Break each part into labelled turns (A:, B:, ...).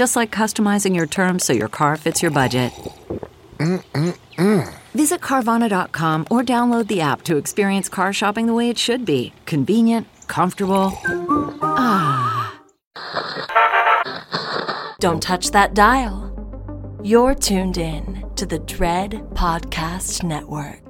A: Just like customizing your terms so your car fits your budget.
B: Mm-mm-mm.
A: Visit Carvana.com or download the app to experience car shopping the way it should be convenient, comfortable. Ah.
C: Don't touch that dial. You're tuned in to the Dread Podcast Network.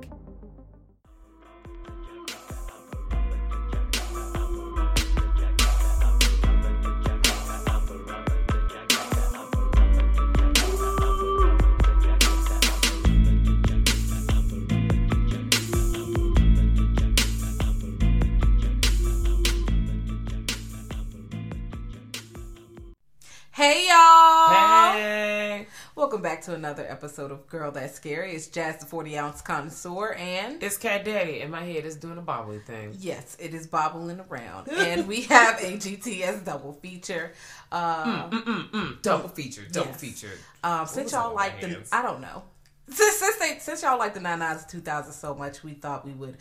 D: Hey y'all!
E: Hey,
D: Welcome back to another episode of Girl That's Scary. It's Jazz the 40 ounce connoisseur and
E: it's Cat Daddy, and my head is doing a bobbly thing.
D: yes, it is bobbling around. and we have a GTS double feature. Uh,
E: Mm, mm, double feature, double
D: Yes.
E: feature.
D: um, since y'all like the? I don't know. Since, since, they, since y'all like the 99s and 2000s so much, we thought we would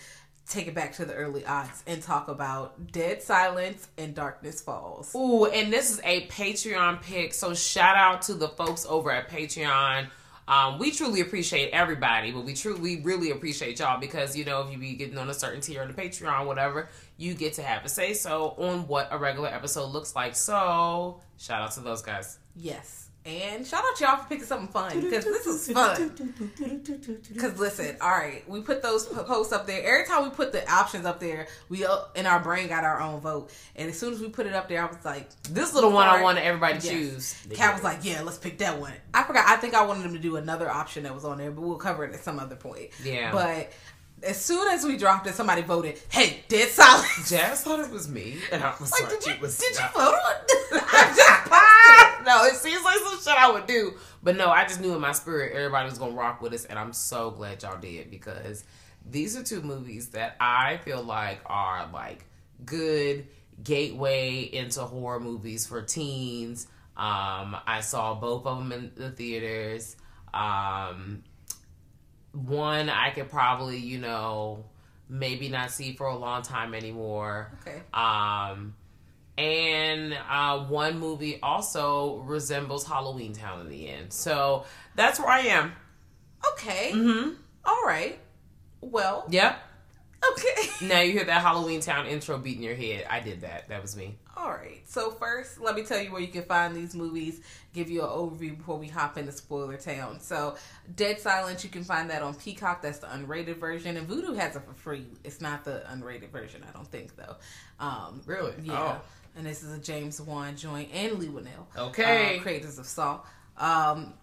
D: take it back to the early odds and talk about Dead Silence and Darkness Falls.
E: Ooh, and this is a Patreon pick, so shout out to the folks over at Patreon. Um, we truly appreciate everybody, but we truly really appreciate y'all because you know if you be getting on a certain tier on the Patreon, whatever, you get to have a say so on what a regular episode looks like. So shout out to those guys.
D: Yes. And shout out to y'all for picking something fun because this is fun. Because listen, all right, we put those posts up there. Every time we put the options up there, we in our brain got our own vote. And as soon as we put it up there, I was like,
E: This is the one I wanted everybody to
D: Yes.
E: choose.
D: Cat was like, yeah, let's pick that one. I forgot. I think I wanted them to do another option that was on there, but we'll cover it at some other point.
E: Yeah.
D: But as soon as we dropped it, somebody voted, hey, dead silence.
E: Jazz thought it was me, and I was
D: Like, did you,
E: was
D: did you vote on I just
E: no, it seems like some shit I would do. But no, I just knew in my spirit everybody was gonna rock with us, and I'm so glad y'all did because these are two movies that I feel like are like good gateway into horror movies for teens. Um, I saw both of them in the theaters. Um, one I could probably, you know, maybe not see for a long time anymore.
D: Okay.
E: Um, and uh, one movie also resembles Halloween Town in the end. So that's where I am.
D: Okay.
E: Mm-hmm.
D: All right. Well,
E: Yep.
D: okay.
E: Now you hear that Halloween Town intro beat in your head. I did that. That was me.
D: All right. So first, let me tell you where you can find these movies. Give you an overview before we hop into spoiler town. So, Dead Silence, you can find that on Peacock. That's the unrated version, and Vudu has it for free. It's not the unrated version, I don't think though. Um,
E: Really?
D: Yeah.
E: Oh.
D: And this is a James Wan joint and Leigh Whannell.
E: Okay.
D: uh, creators of Saw. Um,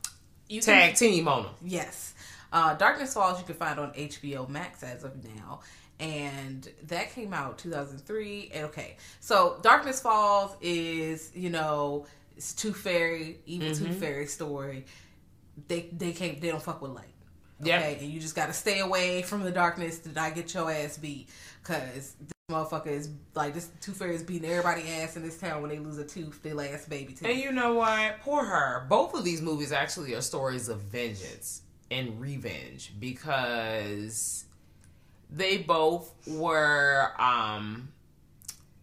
D: you can-
E: Tag team on them.
D: Yes. Uh, Darkness Falls you can find on HBO Max as of now. And that came out 2003. And okay. So Darkness Falls is, you know, it's Tooth Fairy, evil
E: Mm-hmm.
D: Tooth Fairy story. They they can't they don't fuck with light.
E: Yep.
D: Okay. And you just gotta stay away from the darkness to not get your ass beat. Cause this motherfucker is like this Tooth Fairy is beating everybody ass in this town when they lose a tooth, their last baby tooth.
E: And you know what? Poor her. Both of these movies actually are stories of vengeance and revenge because they both were um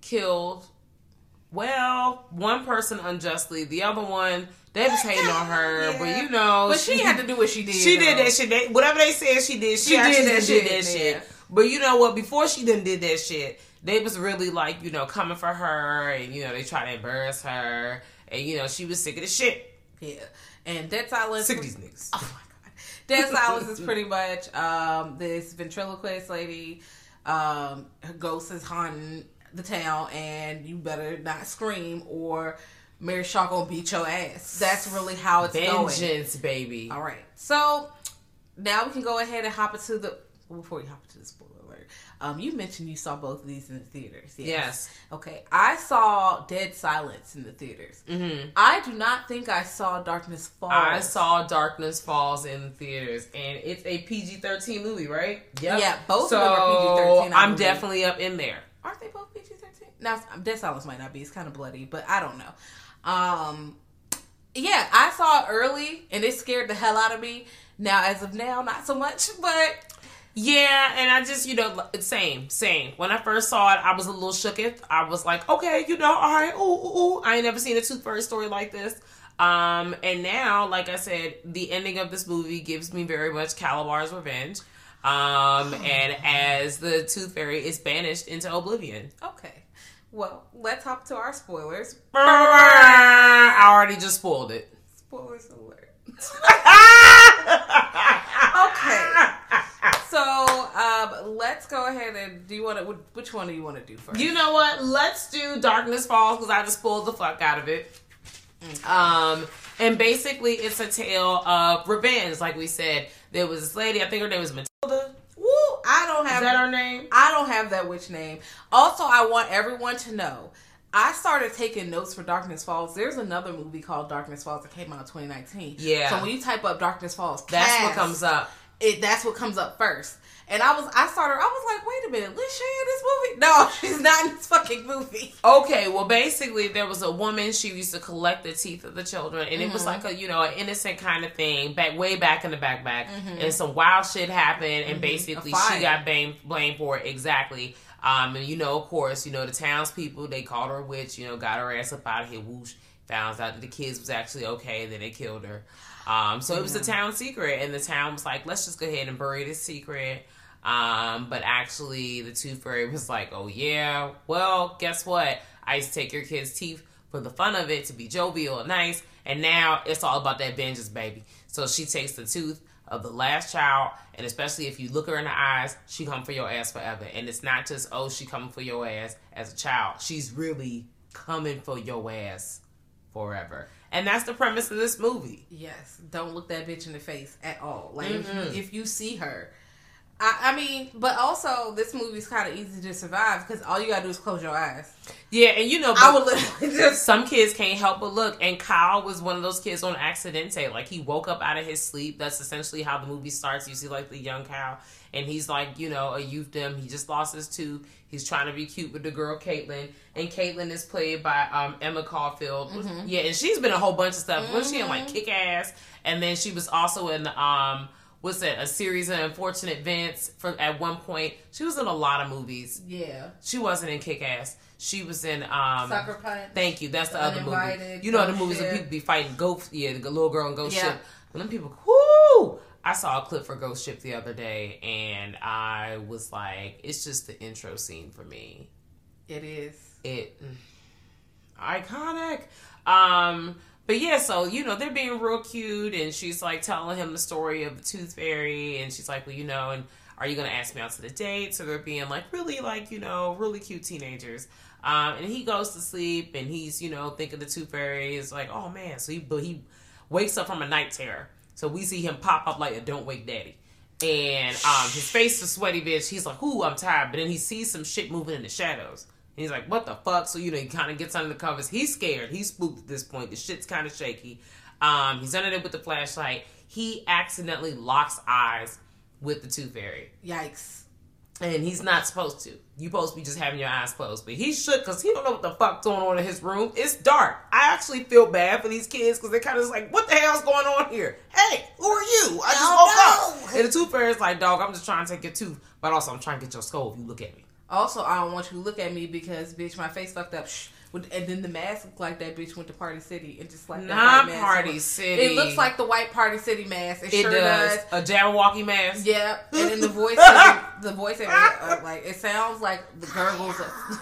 E: killed. Well, one person unjustly, the other one they was hating on her, but you know,
D: But she had to do what she did.
E: She did that shit. They, whatever they said she did, she,
D: She did that
E: did
D: shit,
E: that shit.
D: yeah.
E: But you know what? Before she done did that shit, they was really like, you know, coming for her, and you know, they tried to embarrass her, and you know, she was sick of the shit.
D: Yeah. And Dead Silence.
E: Sick of these niggas.
D: Oh Dead Silence is pretty much um, this ventriloquist lady. Um, her ghost is haunting the town, and you better not scream or Mary Shaw gonna beat your ass. That's really how it's going.
E: Vengeance, baby.
D: All right. So now we can go ahead and hop into the before we hop into the spoiler alert. Um, you mentioned you saw both of these in the theaters.
E: Yes.
D: Okay. I saw Dead Silence in the theaters. Mm-hmm. I do not think I saw Darkness Falls.
E: I saw Darkness Falls in the theaters, and it's a PG thirteen movie, right? Yep.
D: Yeah, both of them are PG-13, I
E: I'm
D: believe.
E: definitely up in there.
D: Aren't they both PG thirteen? Now Dead Silence might not be. It's kind of bloody, but I don't know. Um, yeah, I saw it early, and it scared the hell out of me. Now, as of now, not so much, but
E: Yeah, and I just, you know, same, same. When I first saw it, I was a little shooketh. I was like, okay, you know, all right, ooh, ooh, ooh. I ain't never seen a Tooth Fairy story like this. Um, and now, like I said, the ending of this movie gives me very much Kalabar's revenge. Um, and as the Tooth Fairy is banished into oblivion.
D: okay. Well, let's hop to our spoilers.
E: I already just spoiled it.
D: Spoilers alert. okay. So, um, let's go ahead and do you want to? Which one do you want to do first?
E: You know what? Let's do Darkness Falls because I just pulled the fuck out of it. Um, and basically, it's a tale of revenge. Like we said, there was this lady. I think her name was Matilda.
D: Woo! I don't
E: Is
D: have
E: that her name?
D: I don't have that witch name. Also, I want everyone to know. I started taking notes for Darkness Falls. There's another movie called Darkness Falls that came out in 2019.
E: Yeah.
D: So when you type up Darkness Falls,
E: That's what comes up.
D: It that's what comes up first. And I was I started I was like, wait a minute, Liz Shay in this movie? No, she's not in this fucking movie.
E: Okay, well, basically, there was a woman. She used to collect the teeth of the children, and it was mm-hmm. like a you know an innocent kind of thing back way back in the back back. Mm-hmm. And some wild shit happened, and mm-hmm. basically
D: A fire.
E: she got blamed blamed for it exactly. Um, and you know, of course, you know the townspeople they called her a witch. You know, got her ass up out of here. Whoosh. Found out that the kids was actually okay. Then they killed her. Um, so it was a town secret, and the town was like, let's just go ahead and bury this secret. Um, but actually, the tooth fairy was like, "Oh yeah, well, guess what? I used to take your kid's teeth for the fun of it to be jovial and nice, and now it's all about that vengeance, baby." So she takes the tooth of the last child, and especially if you look her in the eyes, she come for your ass forever. And it's not just oh, she coming for your ass as a child; she's really coming for your ass forever. And that's the premise of this movie.
D: Yes, don't look that bitch in the face at all. Like if,
E: Mm-hmm.
D: you, if you see her, I, I mean, but also this movie's kind of easy to survive because all you gotta do is close your eyes.
E: Yeah, and you know,
D: I would literally just
E: some kids can't help but look. And Kyle was one of those kids on accidente. Like he woke up out of his sleep. That's essentially how the movie starts. You see like the young Kyle, and he's like, you know, a youth He just lost his tooth. He's trying to be cute with the girl Caitlin, and Caitlin is played by um, Emma Caulfield. Yeah, and she's been a whole bunch of stuff. Was she in like Kick Ass? And then she was also in the um. What's that? A series of unfortunate events. For at one point, she was in a lot of movies.
D: yeah.
E: She wasn't in Kick Ass. She was in um
D: Sucker Punch.
E: Thank you. That's the, other movie. You know the movies where people be fighting ghost. Yeah, the little girl in Ghost
D: Yeah.
E: Ship. And them people, whoo! I saw a clip for Ghost Ship the other day, and I was like, it's just the intro scene for me.
D: It is.
E: It mm, iconic. Um, but yeah, so you know they're being real cute, and she's like telling him the story of the Tooth Fairy, and she's like, well, you know, and are you gonna ask me out to the date? So they're being like really like you know really cute teenagers. Um, and he goes to sleep, and he's you know thinking the Tooth Fairy is like, oh man, so he but he wakes up from a night terror. So we see him pop up like a don't wake daddy. And um, his face is sweaty, bitch. He's like, "Ooh, I'm tired." But then he sees some shit moving in the shadows. And he's like, "What the fuck?" So you know, he kind of gets under the covers. He's scared. He's spooked at this point. The shit's kind of shaky. Um, he's under there with the flashlight. He accidentally locks eyes with the Tooth Fairy,
D: Yikes.
E: and he's not supposed to. You supposed to be just having your eyes closed, but he should because he don't know what the fuck's going on in his room. It's dark. I actually feel bad for these kids because they're kind of like, "What the hell's going on here? Hey, who are you? I just
D: Oh,
E: woke up." And the Tooth Fairy's like, "Dog, I'm just trying to take your tooth, but also I'm trying to get your skull if you look at me."
D: Also, I don't want you to look at me because, bitch, my face fucked up. Shh. And then the mask looked like that bitch went to Party City and just like that
E: Not
D: white mask.
E: Party
D: It looks like the white Party City mask. It,
E: It
D: sure
E: does.
D: does.
E: A Jabberwocky mask.
D: Yep. And then the voice, the voice, of it, uh, like it sounds like the gurgles. Of,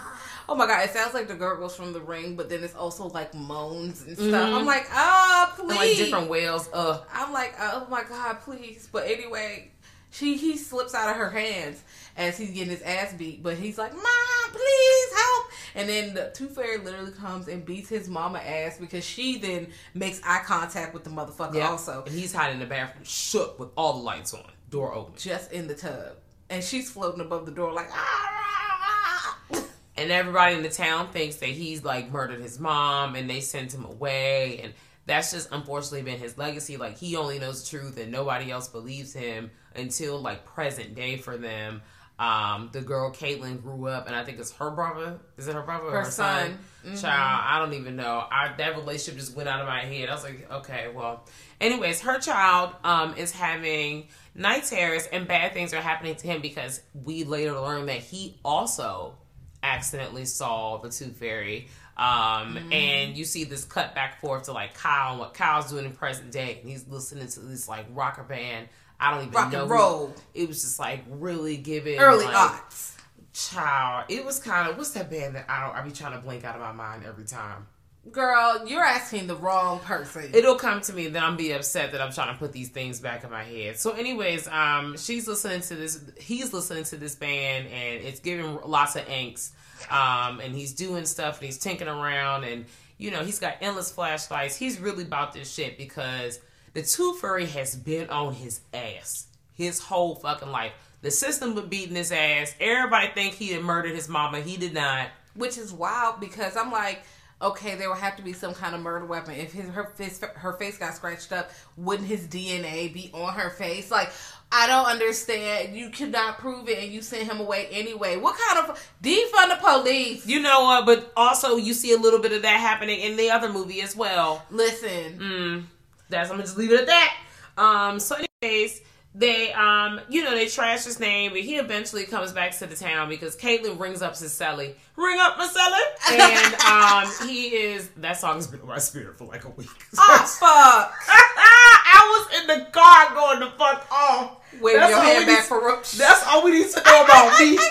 D: Oh my god, it sounds like the gurgles from the ring, but then it's also like moans and stuff. I'm like, ah, please.
E: And like different whales. Ugh.
D: I'm like, oh my god, please. But anyway, she he slips out of her hands as he's getting his ass beat. But he's like, Mom, please help. And then the Tooth Fairy literally comes and beats his mama ass because she then makes eye contact with the motherfucker
E: Yeah.
D: also.
E: And he's hiding in the bathroom, shook with all the lights on, door open.
D: Just in the tub. And she's floating above the door like, ah.
E: and everybody in the town thinks that he's like murdered his mom and they sent him away and that's just unfortunately been his legacy. Like he only knows the truth and nobody else believes him until like present day for them. Um the girl caitlin grew up and i think it's her brother. Is it her brother or
D: Her
E: her, son,
D: son.
E: child i don't even know. I, that relationship just went out of my head. I was like okay well. Anyways her child um is having night terrors and bad things are happening to him because we later learn that he also accidentally saw the tooth fairy um
D: Mm-hmm.
E: and you see this cut back forth to like kyle and what kyle's doing in present day and he's listening to this like rocker band i don't even know.
D: Rock and
E: know
D: roll.
E: it was just like really giving
D: Early
E: like,
D: aughts.
E: child it was kind of what's that band that i don't i be trying to blink out of my mind every time
D: Girl, you're asking the wrong person.
E: it'll come to me then i'm be upset that i'm trying to put these things back in my head so anyways um she's listening to this he's listening to this band and it's giving lots of angst um and he's doing stuff and he's tinkering around and you know he's got endless flashlights. He's really about this shit because the tooth fairy has been on his ass his whole fucking life. The system been beating his ass. Everybody think he had murdered his mama. He did not.
D: Which is wild because I'm like, okay, there would have to be some kind of murder weapon. If his her her face got scratched up, wouldn't his DNA be on her face? Like, I don't understand. You could not prove it, and you sent him away anyway. What kind of defund the police?
E: you know what but also you see a little bit of that happening in the other movie as well
D: Listen,
E: Mm, that's I'm gonna just leave it at that. Um, so anyways, they um, you know, they trash his name, but he eventually comes back to the town because Caitlyn rings up Cicely. Ring up my Marcella. And um he is that song's been in my spirit for like a week.
D: oh fuck,
E: I was in the car going the fuck off.
D: Your
E: all
D: hand
E: we
D: back
E: need-
D: for.
E: That's all we need to know about me.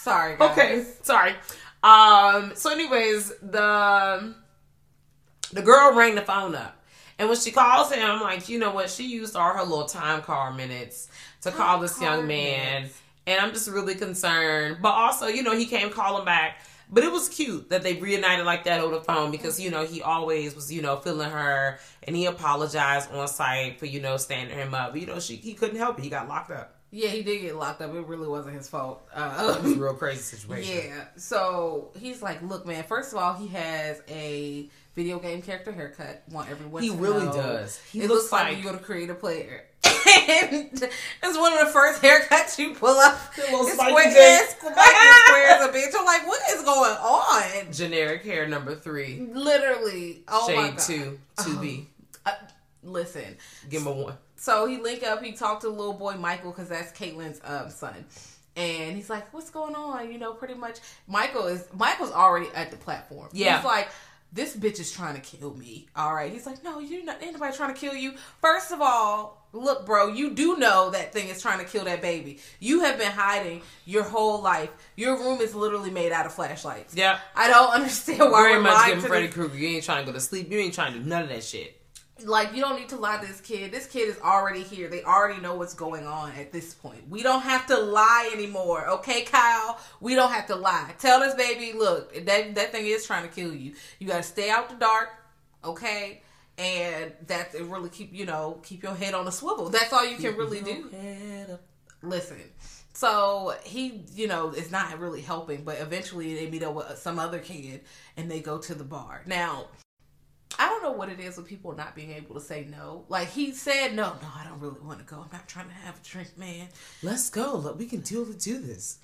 D: Sorry, guys.
E: Okay, sorry. Um. So, anyways, the the girl rang the phone up, and when she calls him, I'm like, you know what? She used all her little time card minutes to call this young man,
D: minutes.
E: and I'm just really concerned. But also, you know, he came calling back. But it was cute that they reunited like that over the phone because you know he always was you know feeling her and he apologized on site for you know standing him up. You know she he couldn't help it. He got locked up.
D: Yeah, he did get locked up. It really wasn't his fault. Uh,
E: It was a real crazy situation.
D: Yeah. So he's like, look, man. First of all, he has a video game character haircut. Want everyone?
E: He really
D: know.
E: does. He
D: it
E: looks
D: looks like,
E: like-
D: you go to create a player. And it's one of the first haircuts you pull up.
E: little
D: It's square, yeah, square as a bitch. I'm like, what is going on?
E: Generic hair number three.
D: Literally. Oh my
E: Shade
D: god.
E: two, two B.
D: Uh, listen.
E: Give him a one.
D: So he link up. He talked to little boy Michael because that's Caitlin's um, son, and he's like, "What's going on?" You know, pretty much. Michael is Michael's already at the platform.
E: Yeah.
D: he's like, "This bitch is trying to kill me." All right, he's like, "No, you're not anybody trying to kill you." First of all, look, bro, you do know that thing is trying to kill that baby. You have been hiding your whole life. Your room is literally made out of flashlights.
E: Yeah.
D: I don't understand why
E: Very
D: we're
E: much
D: lying to
E: Freddy Krueger. You ain't trying to go to sleep. You ain't trying to do none of that shit.
D: like you don't need to lie to this kid. This kid is already here. They already know what's going on at this point. We don't have to lie anymore, okay, Kyle? We don't have to lie. Tell this baby, look, that that thing is trying to kill you. You got to stay out the dark, okay? And that it really keep you know keep your head on a swivel. That's all you can really do. Listen. So he, you know, is not really helping, but eventually they meet up with some other kid and they go to the bar. Now, I don't know what it is with people not being able to say no. Like he said, no, no, I don't really want to go. I'm not trying to have a drink, man.
E: Let's go. Look, we can do do this.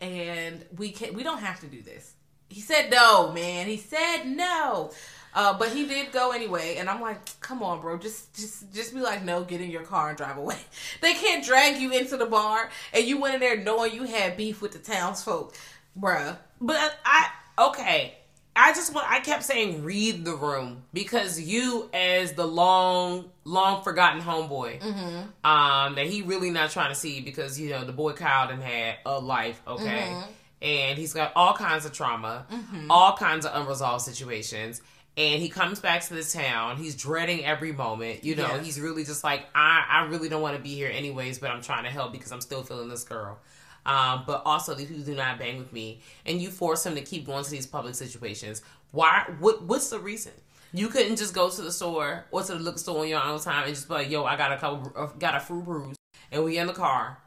D: And we can not we don't have to do this. He said no, man. He said no. Uh, but he did go anyway, and I'm like, come on, bro, just just just be like, no, get in your car and drive away. They can't drag you into the bar, and you went in there knowing you had beef with the townsfolk, bruh.
E: But I okay. I just want I kept saying read the room because you as the long long forgotten homeboy um that he really not trying to see because you know the boy Kyle done had a life okay and he's got all kinds of trauma,
D: Mm-hmm.
E: all kinds of unresolved situations. And he comes back to this town. He's dreading every moment. You know, he's really just like, I, I really don't want to be here anyways, but I'm trying to help because I'm still feeling this girl. Um, but also, these people do not bang with me. And you force him to keep going to these public situations. Why? What? What's the reason? You couldn't just go to the store or to the liquor store on your own time and just be like, "Yo, I got a couple, uh, got a fruit brews," and we in the car,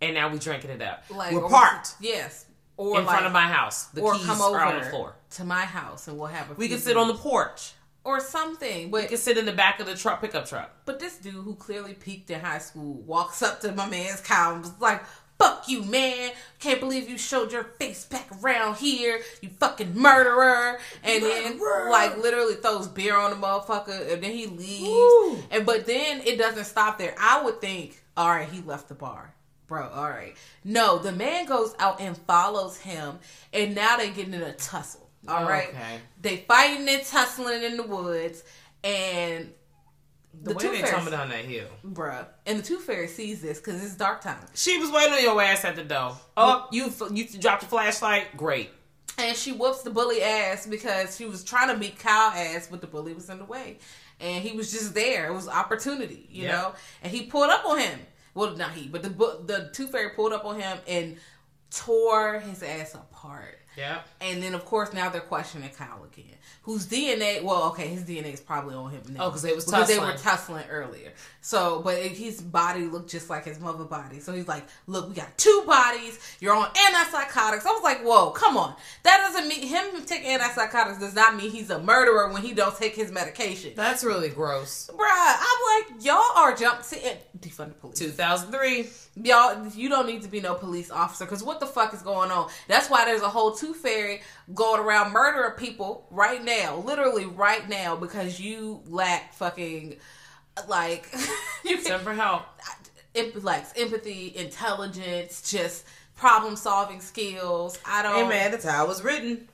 E: and now we drinking it up.
D: Like
E: We're parked
D: Yes. Or
E: in
D: like,
E: front of my house. The
D: or
E: keys
D: come over
E: are on the floor.
D: To my house and we'll have a
E: We can sit on the porch.
D: or something. But
E: We can sit in the back of the truck, pickup truck.
D: But this dude who clearly peaked in high school walks up to my man's cow and was like, Fuck you, man. Can't believe you showed your face back around here, you fucking murderer. And then, like, literally throws beer on the motherfucker, and then he leaves.
E: Woo.
D: And but then it doesn't stop there. I would think, all right, he left the bar. Bro, all right. No, the man goes out and follows him, and now they're getting in a tussle. All oh, right,
E: Okay.
D: They fighting and tussling in the woods, and
E: The,
D: The
E: way they tumble down that hill.
D: Bruh. And the Tooth Fairy sees this because it's dark time.
E: She was waiting on your ass at the door. Oh, you you dropped your flashlight. Great.
D: And she whoops the bully ass because she was trying to beat Kyle ass, but the bully was in the way. And he was just there. It was opportunity, you
E: Yeah.
D: know? And he pulled up on him. Well, not he, but the the Tooth Fairy pulled up on him and tore his ass apart.
E: Yeah.
D: And then, of course, now they're questioning Kyle again. Whose DNA? Well, okay, his DNA is probably on him now.
E: Oh, 'cause they was
D: because they were
E: tussling.
D: earlier. So, but his body looked just like his mother body. So he's like, "Look, we got two bodies. You're on antipsychotics." I was like, "Whoa, come on! That doesn't mean him taking antipsychotics does not mean he's a murderer when he don't take his medication."
E: That's really gross.
D: Bruh, I'm like, y'all are jump see, eh, defund the police.
E: 2003.
D: Y'all, you don't need to be no police officer because what the fuck is going on? That's why there's a whole tooth fairy going around murdering people right now, literally right now, because you lack fucking like you can
E: Send for help.
D: imp- like empathy, intelligence, just problem solving skills. I don't.
E: Hey man, that's how it was written.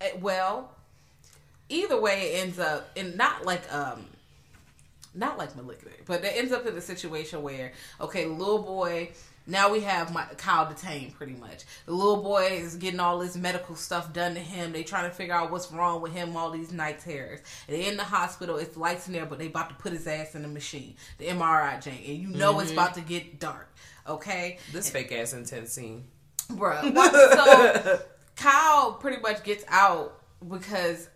D: Eh, well either way it ends up in not like um not like molecular but it ends up in a situation where okay little boy now we have my Kyle detained pretty much. The little boy is getting all this medical stuff done to him. They trying to figure out what's wrong with him, all these night terrors. They in the hospital, it's lights in there, but they about to put his ass in the machine, the MRI Jane. and you know it's mm-hmm. about to get dark. Okay?
E: This fake ass intense scene.
D: Bruh. So Kyle pretty much gets out because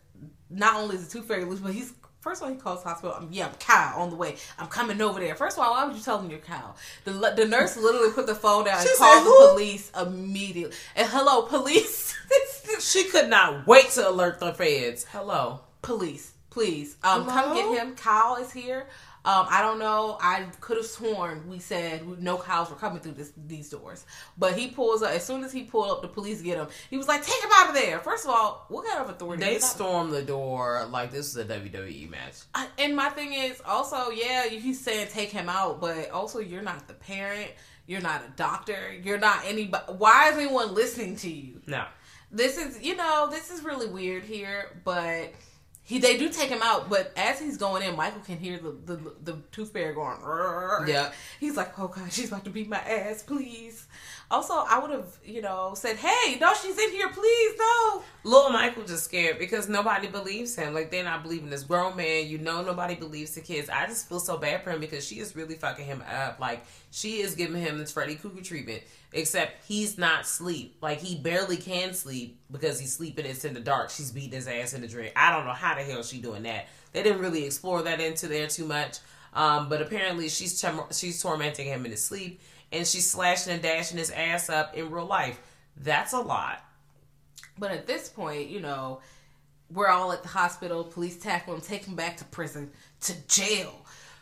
D: not only is the tooth fairy loose, but he's first of all he calls the hospital. Um, yeah, I'm Kyle on the way. I'm coming over there. First of all, why would you tell them you're Kyle? The the nurse literally put the phone down and called
E: said,
D: the police immediately. And hello, police.
E: She could not wait to alert the feds. Hello.
D: police, please, um, come get him. Kyle is here. Um, I don't know. I could have sworn we said no cows were coming through this, these doors, but he pulls up. As soon as he pulled up, the police get him. He was like, "Take him out of there!" First of all, what kind of authority?
E: They stormed the door like this is a WWE match.
D: I- and my thing is also, yeah, he's saying take him out, but also you're not the parent. You're not a doctor. You're not anybody. Why is anyone listening to you?
E: No.
D: this is you know this is really weird here but he they do take him out but as he's going in michael can hear the the, the tooth fairy going.
E: Yeah.
D: he's like oh god she's about to beat my ass please also i would have you know said hey no she's in here please no
E: Little Michael just scared because nobody believes him. Like they're not believing this grown man. You know nobody believes the kids. I just feel so bad for him because she is really fucking him up. Like she is giving him this Freddy Krueger treatment. Except he's not sleep. Like he barely can sleep because he's sleeping. It's in the dark. She's beating his ass in the drink. I don't know how the hell she doing that. They didn't really explore that into there too much. Um, but apparently she's she's tormenting him in his sleep and she's slashing and dashing his ass up in real life. That's a lot.
D: but at this point you know we're all at the hospital police tackle him take him back to prison to jail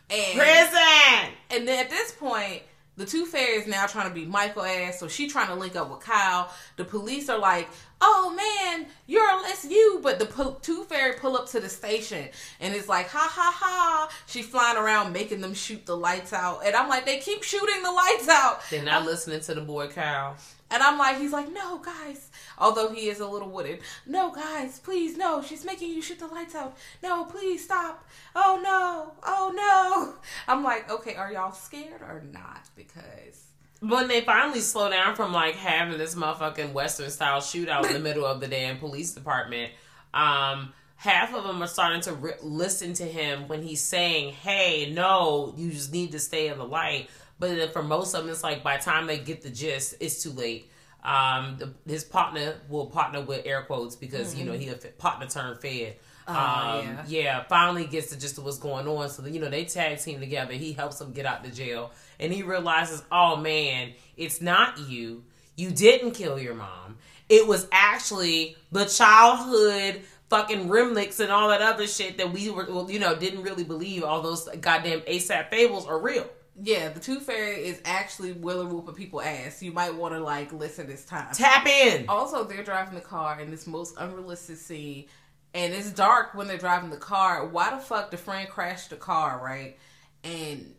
D: and
E: Prison.
D: And then at this point, the two fairies now trying to be Michael ass, so she trying to link up with Kyle. The police are like, "Oh man, you're it's you," but the po- tooth fairy pull up to the station, and it's like, "Ha ha ha!" She's flying around making them shoot the lights out, and I'm like, "They keep shooting the lights out."
E: They're not listening to the boy Kyle.
D: And I'm like, he's like, no, guys. Although he is a little wooden. No, guys, please, no. She's making you shoot the lights out. No, please stop. Oh no. Oh no. I'm like, okay, are y'all scared or not? Because
E: when they finally slow down from like having this motherfucking Western style shootout in the middle of the damn police department, um, half of them are starting to re- listen to him when he's saying, "Hey, no, you just need to stay in the light." But then for most of them, it's like by the time they get the gist, it's too late. Um, the, his partner will partner with air quotes because you know he a f- partner turned fed. um,
D: yeah.
E: yeah, finally gets the gist of what's going on. So you know they tag team together. He helps him get out the jail, and he realizes, oh man, it's not you. You didn't kill your mom. It was actually the childhood fucking remnants and all that other shit that we were, you know, didn't really believe. All those goddamn Aesop fables are real.
D: Yeah, the Tooth Fairy is actually willing whooping people ass. You might want to like listen this time.
E: Tap in.
D: Also, they're driving the car in this most unrealistic scene, and it's dark when they're driving the car. Why the fuck the friend crashed the car, right? And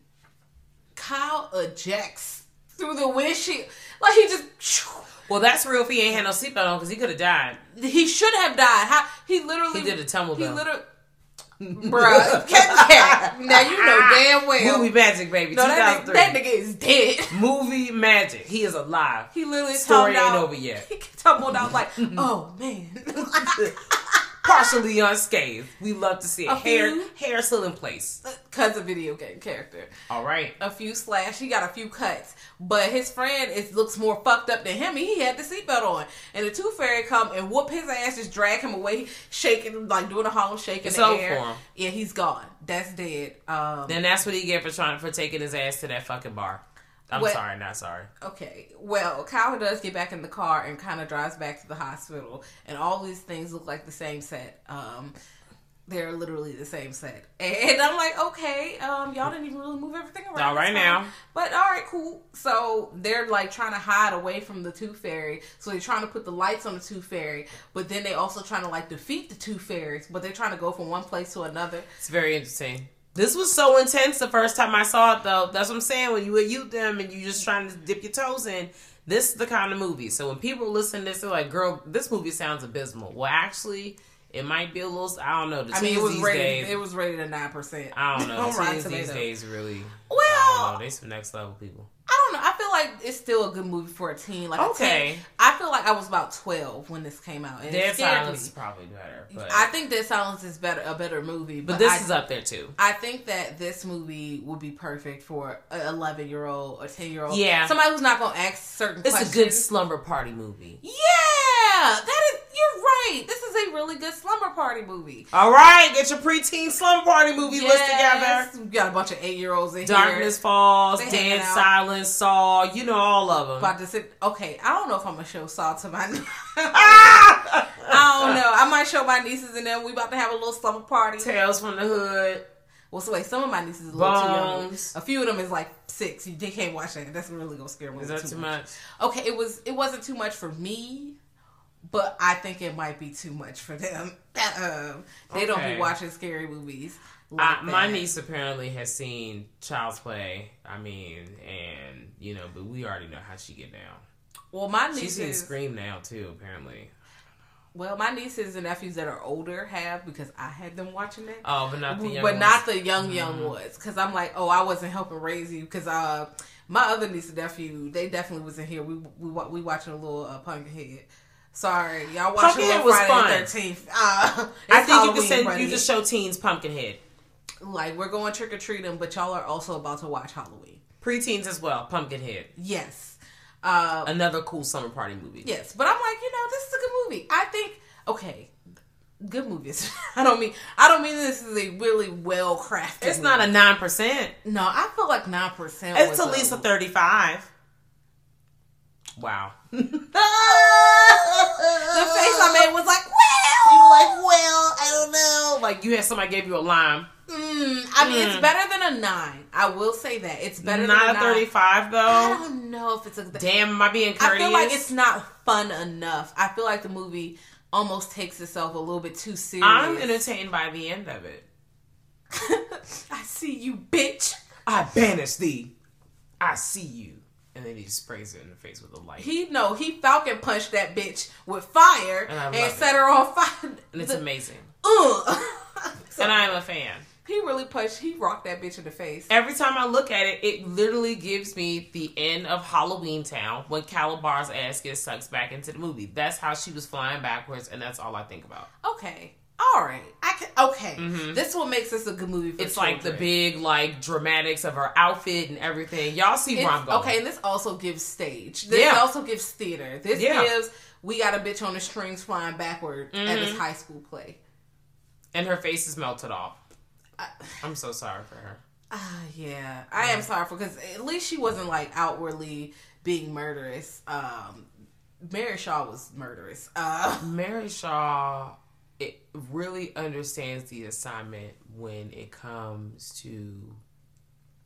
D: Kyle ejects through the windshield, like he just.
E: Well, that's real if he ain't had no seatbelt on because he could have died.
D: He should have died. How he literally
E: He did a tumble
D: He literally, bruh, catch that. Now you know damn well.
E: Movie magic, baby.
D: no, that nigga, that nigga is dead.
E: Movie magic. He is alive.
D: He literally
E: Story ain't
D: out.
E: over yet.
D: He tumbled out like, oh man.
E: Partially unscathed. We love to see it.
D: A
E: Hair,
D: few-
E: hair still in place.
D: Cause a video game character.
E: All right.
D: A few slash. He got a few cuts, but his friend is looks more fucked up than him. He had the seatbelt on, and the Tooth Fairy come and whoop his ass, just drag him away, shaking like doing a hollow shake in
E: It's
D: the air.
E: for him.
D: Yeah, he's gone. That's dead. Um,
E: Then that's what he get for trying for taking his ass to that fucking bar. I'm
D: What-
E: sorry, not sorry.
D: Okay, well, Kyle does get back in the car and kind of drives back to the hospital, and all these things look like the same set. Um, they're literally the same set, and I'm like, okay, um, y'all didn't even really move everything around.
E: All right now.
D: but all right, cool. So they're like trying to hide away from the Tooth Fairy, so they're trying to put the lights on the Tooth Fairy, but then they also trying to like defeat the Tooth Fairies, but they're trying to go from one place to another.
E: It's very interesting. This was so intense the first time I saw it, though. That's what I'm saying. When you were youth them and you just trying to dip your toes in, this is the kind of movie. So when people listen to this, they're like, "Girl, this movie sounds abysmal." Well, actually, it might be a little. I don't know. The
D: I mean, it was rated.
E: days,
D: It was rated at nine percent.
E: I don't know. The teens these days really.
D: Well-
E: I don't. They some next level people.
D: I don't know. I feel like it's still a good movie for a teen. Like
E: Okay.
D: teen. I feel like I was about twelve when this came out, and
E: Dead Silence is probably better, but
D: I think Dead Silence is better, a better movie. But,
E: but this
D: I,
E: is up there too.
D: I think that this movie would be perfect for an eleven year old or ten year old.
E: Yeah.
D: somebody who's not gonna ask certain.
E: It's
D: questions.
E: a good slumber party movie.
D: Yeah, that is. You're right. This is a really good slumber party movie.
E: All right, get your preteen slumber party movie list together.
D: We got a bunch of eight year olds in
E: Darkness
D: here.
E: Darkness Falls,
D: They
E: Dead. Silence, Saw, you know all of them.
D: About to sit. Okay, I don't know if I'm gonna show Saw to my. I don't know. I might show my nieces and them. We about to have a little slumber party.
E: Tales from the Hood.
D: Well, so wait, some of my nieces are a little too young. A few of them is like six. You they can't watch that. That's really gonna scare me.
E: Is that too much?
D: Okay, it was. It wasn't too much for me, but I think it might be too much for them. um, they don't be watching scary movies.
E: I, my niece apparently has seen Child's Play. I mean, and you know, but we already know how she get down.
D: Well, my
E: She's seen
D: nieces.
E: Scream now too. Apparently.
D: Well, my nieces and nephews that are older have because I had them watching it.
E: Oh, but not the young.
D: but not the young young ones because i'm like oh i wasn't helping raise you because uh my other niece and nephew they definitely was in here we we, we watching a little uh, pumpkinhead sorry y'all watching a
E: Pumpkinhead was
D: friday
E: fun.
D: the 13th uh,
E: I think you can send.
D: buddy.
E: You just show teens Pumpkinhead.
D: like we're going trick-or-treating but y'all are also about to watch halloween
E: Preteens as well. Pumpkinhead.
D: yes uh
E: Another cool summer party movie.
D: yes but i'm like you know this is a good movie i think okay good movies i don't mean i don't mean this is a really well crafted
E: It's not a nine percent.
D: no i feel like 9%
E: It's at least a
D: a
E: thirty-five. Wow.
D: the face I made was like, well, You were
E: like, well, I don't know. Like you had somebody gave you a lime.
D: mm, I mean, it's better than a nine. I will say that it's better
E: Not
D: than
E: a
D: a nine.
E: thirty-five
D: I don't know if it's a.
E: Damn, am I being courteous?
D: I feel like it's not fun enough. I feel like the movie almost takes itself a little bit too serious.
E: I'm entertained by the end of it.
D: I see you, bitch.
E: I banish thee. I see you. And then he sprays it in the face with a light.
D: He no, he Falcon punched that bitch with fire
E: And
D: and, set
E: it.
D: her on fire.
E: and it's
D: The-
E: amazing.
D: Ugh.
E: And I am a fan.
D: He really punched. He rocked that bitch in the face.
E: Every time I look at it, it literally gives me the end of Halloween Town when Kalabar's ass gets sucked back into the movie. That's how she was flying backwards, and that's all I think about.
D: Okay. All right. I can. Okay. This what makes this a good movie. For
E: Mm-hmm. It's like the big like dramatics of her outfit and everything. Y'all see where I'm going.
D: Okay, and this also gives stage. This
E: Yeah.
D: also gives theater. This
E: Yeah.
D: gives we got a bitch on the strings flying backward at
E: Mm-hmm.
D: this high school play.
E: And her face is melted off. I'm so sorry for her.
D: Ah, yeah, I am sorry for because at least she wasn't like outwardly being murderous. Um, Mary Shaw was murderous. Uh,
E: Mary Shaw it really understands the assignment when it comes to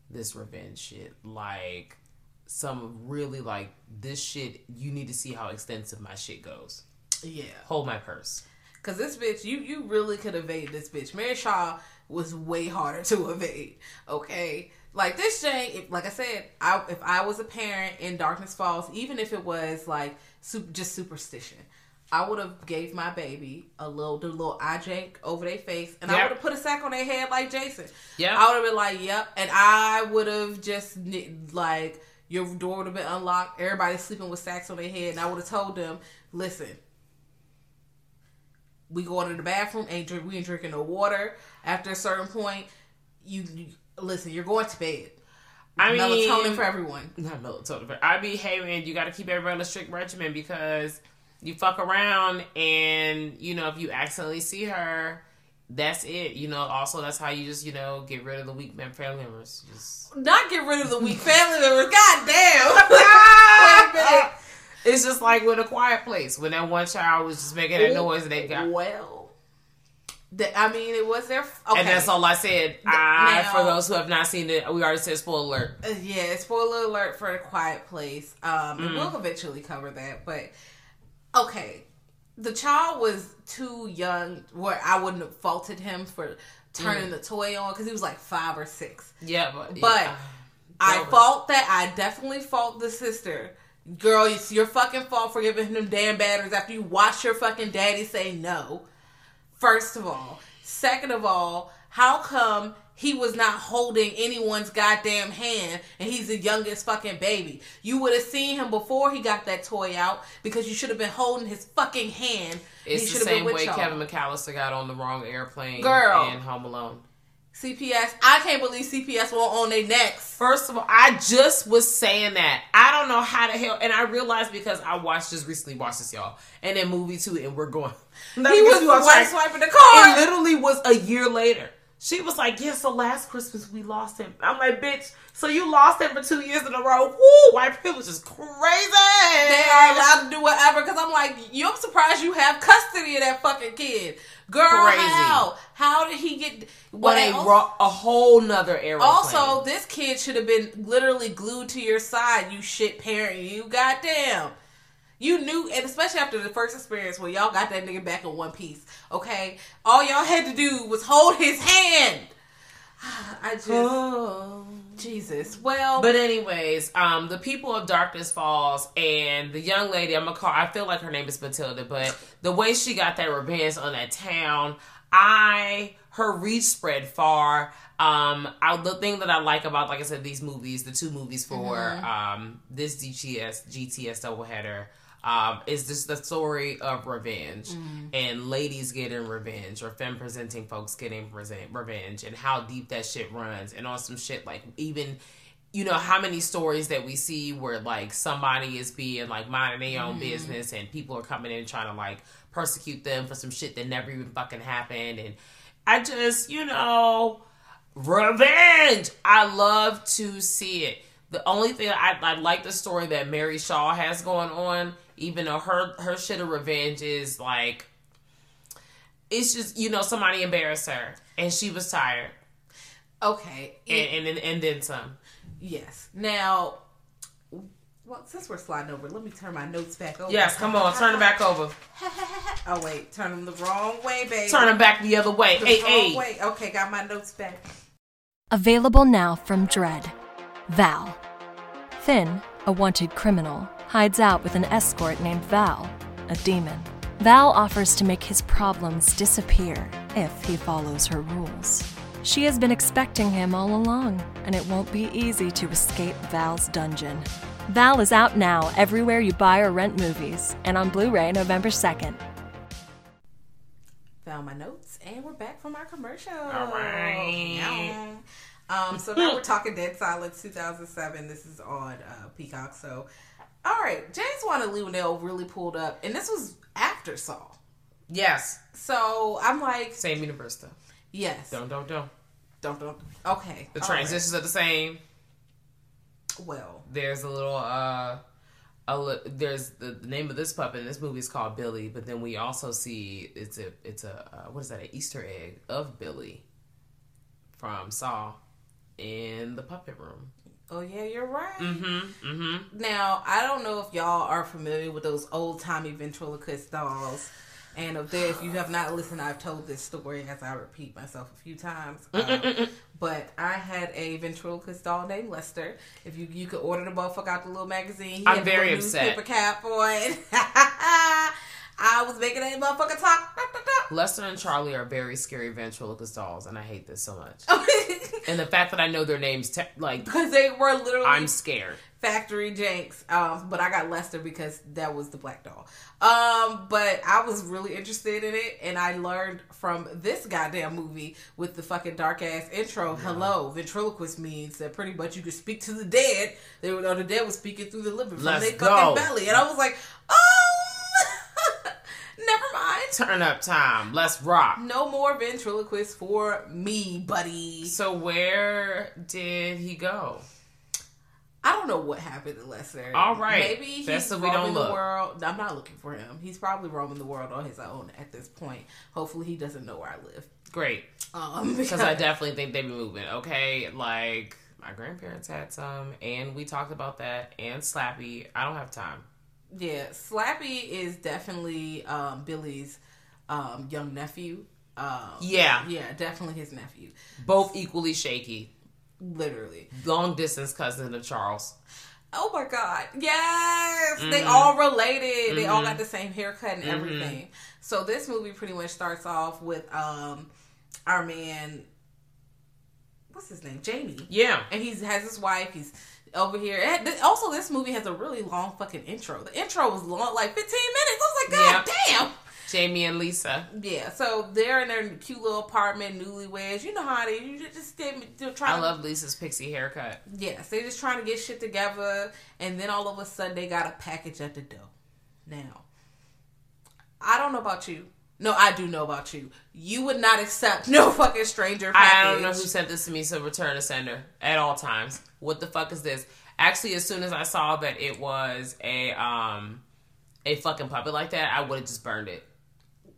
E: this revenge shit. Like some really like this shit you need to see how extensive my shit goes.
D: yeah,
E: Hold my purse.
D: because this bitch, you you really could evade this bitch. Mary Shaw was way harder to evade. Okay. Like this Jane, if, like I said, I, if I was a parent in Darkness Falls, even if it was like super, just superstition, I would have gave my baby a little the little eye jank over their face, and I would have put a sack on their head like Jason.
E: Yep.
D: I would have been like, "Yep," and I would have just like your door would have been unlocked. Everybody's sleeping with sacks on their head, and I would have told them, "Listen, we going to the bathroom. Ain't drink. We ain't drinking no water. After a certain point, you, you listen. You're going to bed.
E: I mean
D: Melatonin for everyone.
E: not melatonin, but I be hey man, you got to keep everybody on a strict regimen because you fuck around and you know if you accidentally see her, that's it. You know, also that's how you just you know get rid of the weak men family members. Just
D: Not get rid of the weak family members. God damn. Wait a minute.
E: it's just like with a quiet place when that one child was just making that noise and they got.
D: Well, the, I mean, it was their. Okay.
E: And that's all I said. I,
D: now-
E: for those who have not seen it, we already said spoiler alert.
D: Uh, yeah, spoiler alert for a quiet place. Um,
E: Mm.
D: we'll eventually cover that. But okay, the child was too young. Where I wouldn't have faulted him for turning
E: Mm.
D: the toy on because he was like five or six.
E: Yeah, but
D: But
E: yeah.
D: I fault that. I definitely fault the sister. Girl, it's your fucking fault for giving him damn batteries after you watch your fucking daddy say no. First of all. Second of all, how come he was not holding anyone's goddamn hand and he's the youngest fucking baby? You would have seen him before he got that toy out because you should have been holding his fucking hand.
E: It's
D: he
E: the
D: should have been
E: same way
D: y'all.
E: Kevin McAllister got on the wrong airplane
D: Girl.
E: in Home Alone.
D: CPS. I can't believe CPS won't on their necks.
E: First of all, I just was saying that. I don't know how the hell, and I realized because I watched just recently watched this, y'all, and then movie too, and we're going.
D: He was white swiping the car.
E: It literally was a year later. She was like, "Yeah, so last Christmas we lost him." I'm like, "Bitch, so you lost him for two years in a row? Woo, white privilege is crazy."
D: they are allowed to do whatever because I'm like, you I'm surprised you have custody of that fucking kid. Girl,
E: Crazy.
D: how? How did he get what
E: a, ro- a whole nother airplane.
D: Also, this kid should have been literally glued to your side, you shit parent. You goddamn. You knew, and especially after the first experience where y'all got that nigga back in one piece, okay? All y'all had to do was hold his hand. I just. Jesus. Well.
E: But anyways, um, the people of Darkness Falls and the young lady, I'm gonna call. I feel like her name is Matilda, but the way she got that revenge on that town, I her reach spread far. Um, I, the thing that I like about, like I said, these movies, the two movies for um this DGS GTS doubleheader. Um, is just the story of revenge and ladies getting revenge or femme presenting folks getting present revenge and how deep that shit runs and on some shit like even you know how many stories that we see where like somebody is being like minding their own business and people are coming in trying to like persecute them for some shit that never even fucking happened and I just you know revenge! I love to see it. The only thing I, I like the story that Mary Shaw has going on even though her her shit of revenge is like it's just you know somebody embarrassed her and she was tired
D: okay.
E: and and, and, and then some
D: Yes. Now, well, since we're sliding over, let me turn my notes back over.
E: yes come on turn them back over
D: Oh wait, turn them the wrong way, baby.
E: turn them back the other way
D: the
E: hey
D: wrong
E: hey
D: way. Okay, got my notes back.
C: Available now from Dread. Val. Finn, a wanted criminal, hides out with an escort named Val, a demon. Val offers to make his problems disappear if he follows her rules. She has been expecting him all along, and it won't be easy to escape Val's dungeon. Val is out now everywhere you buy or rent movies, and on Blu ray November 2nd.
D: Found my notes, and we're back from our commercial.
E: All right.
D: Yeah. Um, so now we're talking Dead Silence 2007. This is on uh, Peacock. So, all right, James Wan and Leigh Whannell really pulled up, and this was after Saw.
E: Yes.
D: So I'm like,
E: Same universe though.
D: yes,
E: Don't don't don't.
D: don't, don't. Okay,
E: The
D: all right.
E: transitions are the same.
D: Well,
E: There's a little uh a li- there's the, the name of this puppet in this movie is called Billy, but then we also see it's a it's a uh, what is that an Easter egg of Billy from Saw in the puppet room.
D: Oh yeah, you're right.
E: Mm-hmm. Mm-hmm.
D: Now, I don't know if y'all are familiar with those old timey ventriloquist dolls. And if there, if you have not listened, I've told this story as I repeat myself a few times. Um, but I had a ventriloquist doll named Lester. If you you could order the motherfucker out the little magazine, he
E: I'm very upset.
D: Newspaper cap on. I was making that motherfucker talk.
E: Lester and Charlie are very scary ventriloquist dolls, and I hate this so much. and the fact that I know their names, te- like
D: Because they were literally
E: I'm scared.
D: Factory Jenks. Um, but I got Lester because that was the black doll. Um, but I was really interested in it, and I learned from this goddamn movie with the fucking dark ass intro. Hello, ventriloquist means that pretty much you could speak to the dead. They were, or the dead was speaking through the living from their fucking belly, and I was like, oh.
E: Turn up time. Let's rock.
D: No more ventriloquist for me, buddy.
E: So where did he go?
D: I don't know what happened to Lester.
E: All right.
D: Maybe he's
E: Best that we
D: roaming
E: don't
D: the world. I'm not looking for him. He's probably roaming the world on his own at this point. Hopefully, he doesn't know where I live.
E: Great.
D: Um,
E: Because I definitely think they be moving. Okay, like my grandparents had some, and we talked about that. And Slappy, I don't have time.
D: Yeah, Slappy is definitely um, Billy's um, young nephew. Um,
E: Yeah.
D: yeah, definitely his nephew.
E: Both equally shaky.
D: Literally.
E: Long distance cousin of Charles.
D: Oh my god. Yes.
E: Mm-hmm.
D: They all related. They all got the same haircut and everything. So this movie pretty much starts off with um our man what's his name? Jamie.
E: Yeah.
D: And he has his wife. He's over here. Also this movie has a really long fucking intro. The intro was long like 15 minutes. I was like, God damn.
E: Jamie and Lisa.
D: Yeah, so they're in their cute little apartment, newlyweds. You know how they you just just trying
E: I love Lisa's pixie haircut.
D: Yes, they're just trying to get shit together, and then all of a sudden they got a package at the door. Now, I don't know about you. No, I do know about you. You would not accept no fucking stranger package.
E: I don't know who sent this to me, so return to sender at all times. What the fuck is this? Actually, as soon as I saw that it was a um a fucking puppet like that, I would have just burned it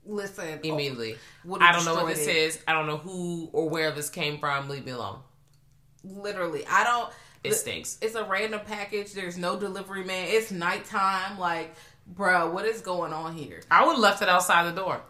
D: Listen,
E: immediately.
D: would've
E: I don't know what this
D: it.
E: is. I don't know who or where this came from. Leave me alone.
D: literally, I don't.
E: It stinks.
D: It's a random package. There's no delivery man. It's nighttime. Like, bruh, what is going on here?
E: I would have left it outside the door.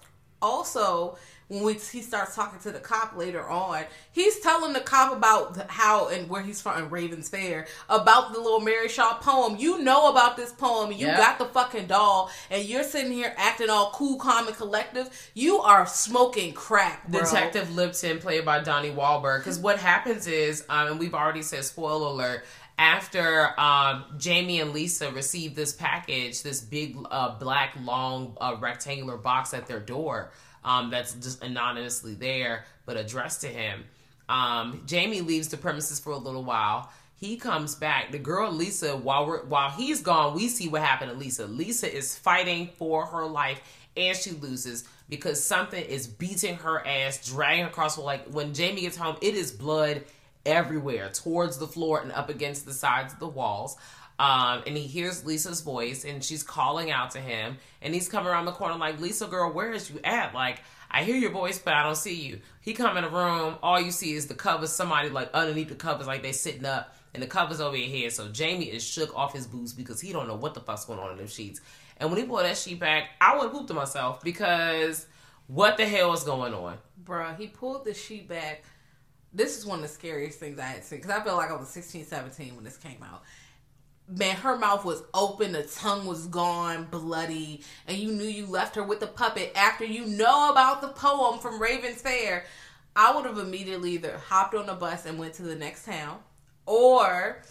D: also when we, he starts talking to the cop later on, he's telling the cop about how and where he's from in Ravens Fair about the little Mary Shaw poem. You know about this poem. You
E: Yeah.
D: got the fucking doll, and you're sitting here acting all cool, calm, and collective. You are smoking crack, bro.
E: Detective Lipton, played by Donnie Wahlberg. Because what happens is, um, and we've already said, spoiler alert, after um, Jamie and Lisa receive this package, this big uh, black, long, uh, rectangular box at their door um, that's just anonymously there, but addressed to him, um, Jamie leaves the premises for a little while. He comes back. The girl Lisa, while we're while he's gone, we see what happened to Lisa. Lisa is fighting for her life, and she loses because something is beating her ass, dragging her across. Like when Jamie gets home, it is blood everywhere, towards the floor and up against the sides of the walls. Um, and he hears Lisa's voice, and she's calling out to him, and he's coming around the corner like, "Lisa, girl, where is you at? Like, I hear your voice, but I don't see you." He come in the room, all you see is the covers, somebody like underneath the covers, like they sitting up, and the covers over your head. So Jamie is shook off his boots because he don't know what the fuck's going on in them sheets. And when he pulled that sheet back, I would poop to myself because what the hell is going on?
D: Bruh, he pulled the sheet back. This is one of the scariest things I had seen because I felt like I was 16, 17 when this came out. Man, her mouth was open, the tongue was gone, bloody, and you knew you left her with the puppet after you know about the poem from Raven's Fair. I would have immediately either hopped on a bus and went to the next town, or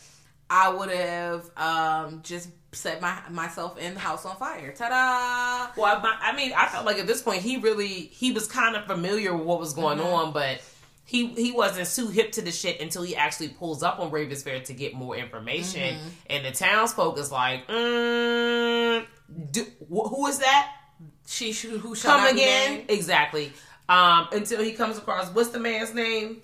D: I would have um, just set my myself in the house on fire. Ta da!
E: Well, I, I mean, I felt like at this point he really he was kind of familiar with what was going
D: Mm-hmm.
E: on, but he he wasn't too hip to the shit until he actually pulls up on Ravens Fair to get more information.
D: Mm-hmm.
E: And the townsfolk is like, mm, do, wh- who is that?
D: She sh- who shall
E: Come again? Exactly. Um, until he comes across what's the man's name?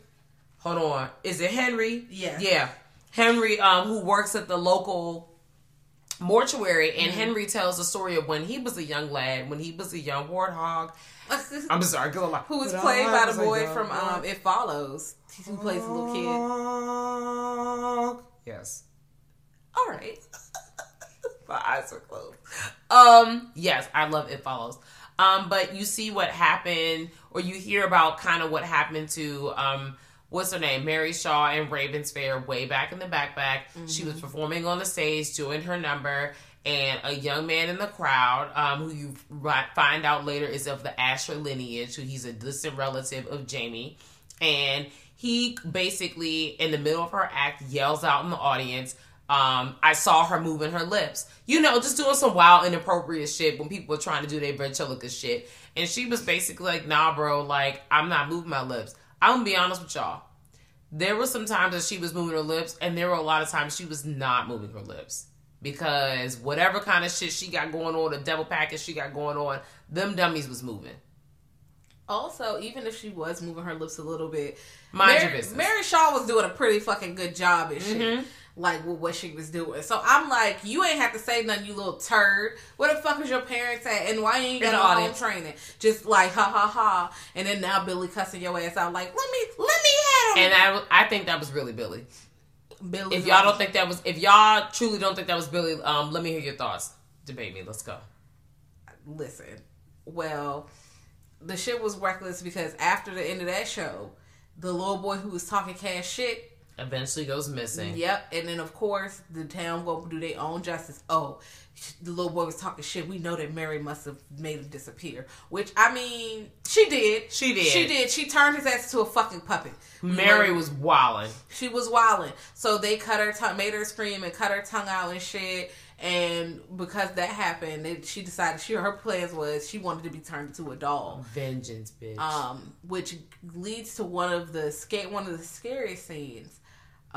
E: Hold on, is it Henry?
D: Yeah.
E: yeah, Henry, um, who works at the local mortuary, and
D: Mm-hmm.
E: Henry tells the story of when he was a young lad, when he was a young warthog. I'm sorry, go on.
D: who was played by the boy from um, It Follows, who plays a little kid.
E: Yes.
D: All right.
E: My eyes are closed. Um, yes, I love It Follows. Um, but you see what happened, or you hear about kind of what happened to um, what's her name, Mary Shaw and Ravens Fair way back in the backpack. She was performing on the stage, doing her number, and a young man in the crowd, um, who you find out later is of the Ashen lineage, who he's a distant relative of Jamie, and he basically in the middle of her act yells out in the audience. Um, I saw her moving her lips. You know, just doing some wild, inappropriate shit when people were trying to do their ventriloquist shit. And she was basically like, nah, bro, like, I'm not moving my lips. I'm gonna be honest with y'all. There were some times that she was moving her lips, and there were a lot of times she was not moving her lips. Because whatever kind of shit she got going on, the devil package she got going on, them dummies was moving.
D: Also, even if she was moving her lips a little bit,
E: Mind
D: Mary,
E: your business.
D: Mary Shaw was doing a pretty fucking good job and shit.
E: Mm-hmm.
D: Like with what she was doing. So I'm like, you ain't have to say nothing, you little turd. Where the fuck is your parents at? And why ain't you ain't got no home training? Just like ha ha ha. And then now Billy cussing your ass out like, let me let me have
E: And. I, I think that was really Billy.
D: Billy,
E: If y'all don't think that was, if y'all truly don't think that was Billy, um, let me hear your thoughts. Debate me. Let's go.
D: listen, well, the shit was reckless because after the end of that show, the little boy who was talking cash shit
E: Eventually goes missing.
D: Yep, and then of course the town go do their own justice. Oh, the little boy was talking shit. We know that Mary must have made him disappear. Which I mean, she did.
E: She did.
D: She did. She turned his ass to a fucking puppet.
E: Mary was wilding.
D: She was wilding. So they cut her tongue, made her scream, and cut her tongue out and shit. And because that happened, it, she decided she her plans was she wanted to be turned into a doll
E: Vengeance, bitch.
D: um, which leads to one of the sca- one of the scariest scenes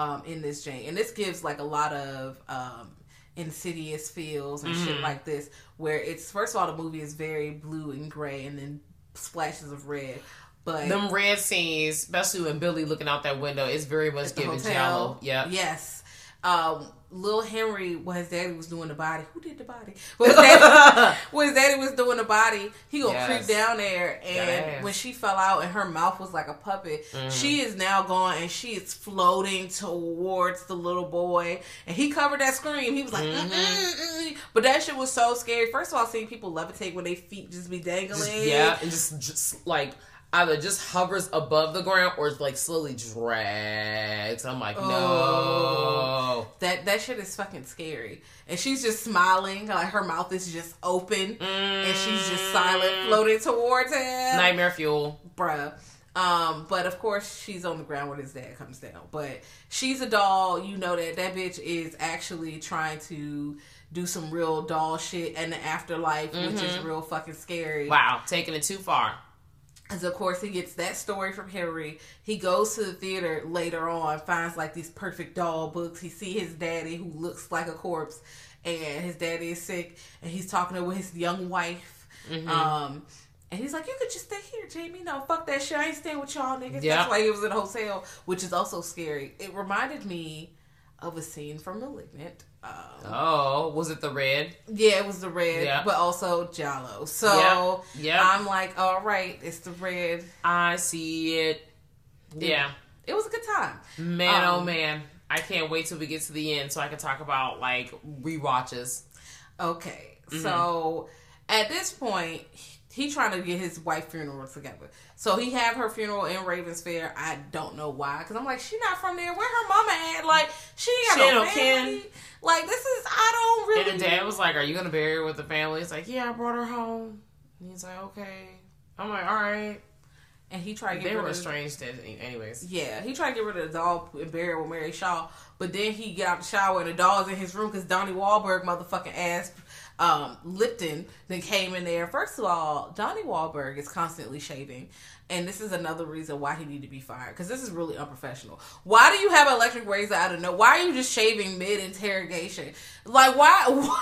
D: um, in this Jane, and this gives like a lot of um, insidious feels and
E: Mm-hmm.
D: shit like this, where it's first of all the movie is very blue and gray, and then splashes of red, but
E: Them red scenes, especially when Billy looking out that window, it's very much
D: hotel,
E: giallo. Yeah.
D: yes. Um, Lil Henry, when his daddy was doing the body, who did the body? When his daddy, when his daddy was doing the body, he gonna
E: Yes.
D: creep down there, and.
E: Mm-hmm.
D: when she fell out and her mouth was like a puppet, she is now gone and she is floating towards the little boy, and he covered that scream. He was like,
E: Mm-hmm.
D: "Mm-mm, mm-mm." but that shit was so scary. First of all, seeing people levitate when their feet just be dangling,
E: Just, yeah, and just, just like either just hovers above the ground or like slowly drags. I'm like, no.
D: That that shit is fucking scary. And she's just smiling, like her mouth is just open, and she's just silent, floating towards him,
E: Nightmare fuel.
D: bruh. Um, but of course she's on the ground when his dad comes down. But she's a doll. You know that that bitch is actually trying to do some real doll shit in the afterlife, which is real fucking scary.
E: Wow, taking it too far.
D: Because of course he gets that story from Henry. He goes to the theater later on, finds like these perfect doll books. He see his daddy who looks like a corpse, and his daddy is sick, and he's talking to with his young wife.
E: Mm-hmm.
D: Um, and he's like, "You could just stay here, Jamie. No, fuck that shit. I ain't staying with y'all niggas."
E: Yeah.
D: That's why he was in a hotel, which is also scary. It reminded me of a scene from *Malignant*. Um,
E: Oh, was it the red?
D: yeah, it was the red,
E: Yeah.
D: but also giallo. So
E: Yeah. Yeah.
D: I'm like, all right, it's the red.
E: I see it. Yeah.
D: It was a good time.
E: Man, oh
D: Um,
E: man. I can't wait till we get to the end so I can talk about like rewatches.
D: Okay,
E: Mm-hmm.
D: so at this point, he trying to get his wife funeral together. So he have her funeral in Ravens Fair. I don't know why, because I'm like, she not from there. Where her mama at? Like, she ain't got
E: She
D: no family.
E: kin.
D: Like, this is I don't really.
E: And the dad was like, Are you gonna bury her with the family? It's like, Yeah, I brought her home. And he's like, Okay. I'm like, All right.
D: and he tried to get
E: They
D: rid
E: were
D: of
E: estranged, anyways.
D: Yeah, he tried to get rid of the doll and bury it with Mary Shaw, but then he got out the shower and the doll's in his room because Donnie Wahlberg, motherfucking ass, um, Lipton, then came in there. First of all, Donnie Wahlberg is constantly shaving, and this is another reason why he need to be fired because this is really unprofessional. Why do you have an electric razor out of no? Why are you just shaving mid interrogation? Like why?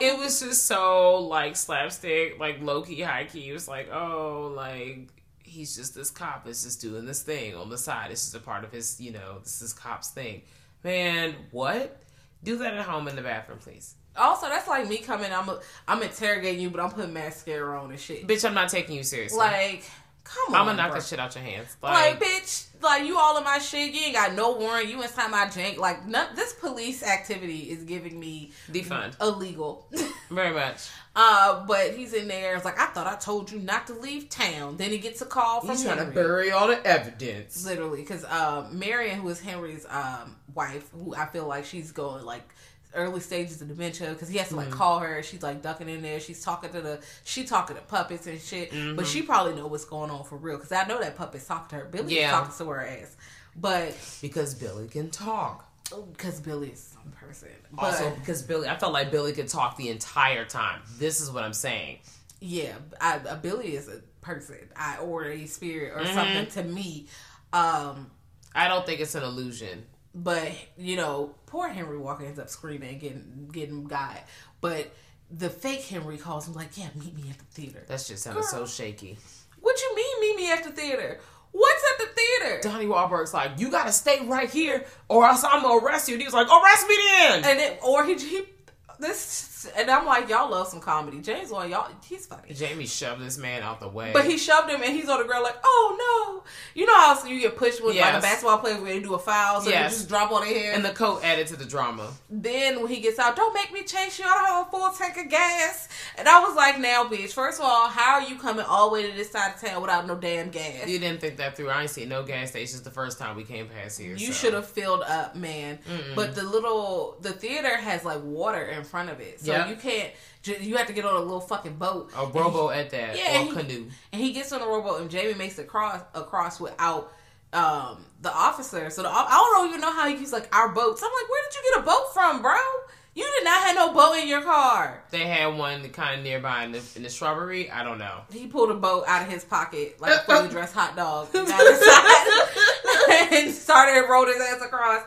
E: it was just so like slapstick, like low key, high key. It was like, oh, like he's just this cop is just doing this thing on the side. It's just a part of his, you know, this is cop's thing. Man, what? Do that at home in the bathroom, please.
D: Also, that's like me coming. I'm a, I'm interrogating you, but I'm putting mascara on and shit.
E: Bitch, I'm not taking you seriously.
D: Like, come on,
E: I'm gonna knock
D: bro.
E: that shit out your hands.
D: Like, bitch, like you all in my shit. You ain't got no warrant. You inside my jank. Like, none, this police activity is giving me
E: defund
D: illegal.
E: very much.
D: Uh, but he's in there. It's like I thought I told you not to leave town. Then he gets a call from
E: He's trying to bury all the evidence.
D: literally because um, Marion, who is Henry's um, wife, who I feel like she's going like early stages of dementia because he has to like
E: Mm-hmm.
D: call her. She's like ducking in there. She's talking to the she talking to puppets and shit.
E: Mm-hmm.
D: But she probably know what's going on for real because I know that puppets talk to her. Billy
E: Yeah.
D: talking to her ass, but
E: Because Billy can talk.
D: because Billy's some person. But
E: Also, because Billy, I felt like Billy could talk the entire time. This is what I'm saying.
D: yeah, I, a Billy is a person, I or a spirit or
E: Mm-hmm.
D: something to me. Um,
E: I don't think it's an illusion.
D: But you know, poor Henry Walker ends up screaming and getting getting got. But the fake Henry calls him like, "Yeah, meet me at the theater."
E: That shit sounded so shaky.
D: What you mean, meet me at the theater? What's at the theater?
E: Donnie Wahlberg's like, you gotta stay right here, or else I'm gonna arrest you. And he was like, arrest me then.
D: And it, or he, he this, and I'm like, y'all love some comedy. James Wan, y'all, he's funny.
E: Jamie shoved this man out the way.
D: But he shoved him and he's on the ground like, oh no. You know how you get pushed with like a basketball player when they do a foul, so
E: Yes.
D: they just drop on their head.
E: and the coat added to the drama.
D: then when he gets out, don't make me chase you. I don't have a full tank of gas. And I was like, now, bitch, first of all, how are you coming all the way to this side of town without no damn gas?
E: You didn't think that through. I ain't seen no gas stations the first time we came past here.
D: You
E: so.
D: should have filled up, man. But the little the theater has like water in front of it, so
E: Yeah.
D: you can't. You have to get on a little fucking boat.
E: a robo at that
D: Yeah, he-
E: canoe.
D: And he gets on the rowboat, and Jamie makes it cross across without um the officer. So the, I don't even know how he keeps like our boats. I'm like, where did you get a boat from, bro? You did not have no boat in your car.
E: They had one kind of nearby in the, in the shrubbery. I don't know.
D: He pulled a boat out of his pocket like a fully dressed hot dog, and started rolling his ass across.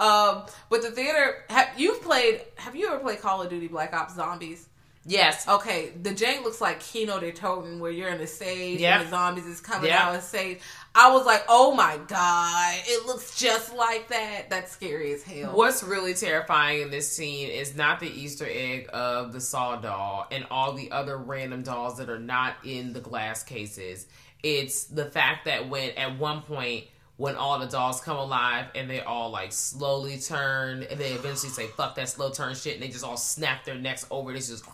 D: Um, but the theater, have you played? Have you ever played Call of Duty Black Ops Zombies?
E: Yes.
D: Okay, the jank looks like Kino der Toten, where you're in the stage
E: Yep.
D: and the zombies is coming
E: Yep.
D: out of the stage. I was like, oh my god, it looks just like that. That's scary as hell.
E: What's really terrifying in this scene is not the Easter egg of the Saw doll and all the other random dolls that are not in the glass cases. It's the fact that when at one point when all the dolls come alive and they all like slowly turn and they eventually say fuck that slow turn shit and they just all snap their necks over. It's just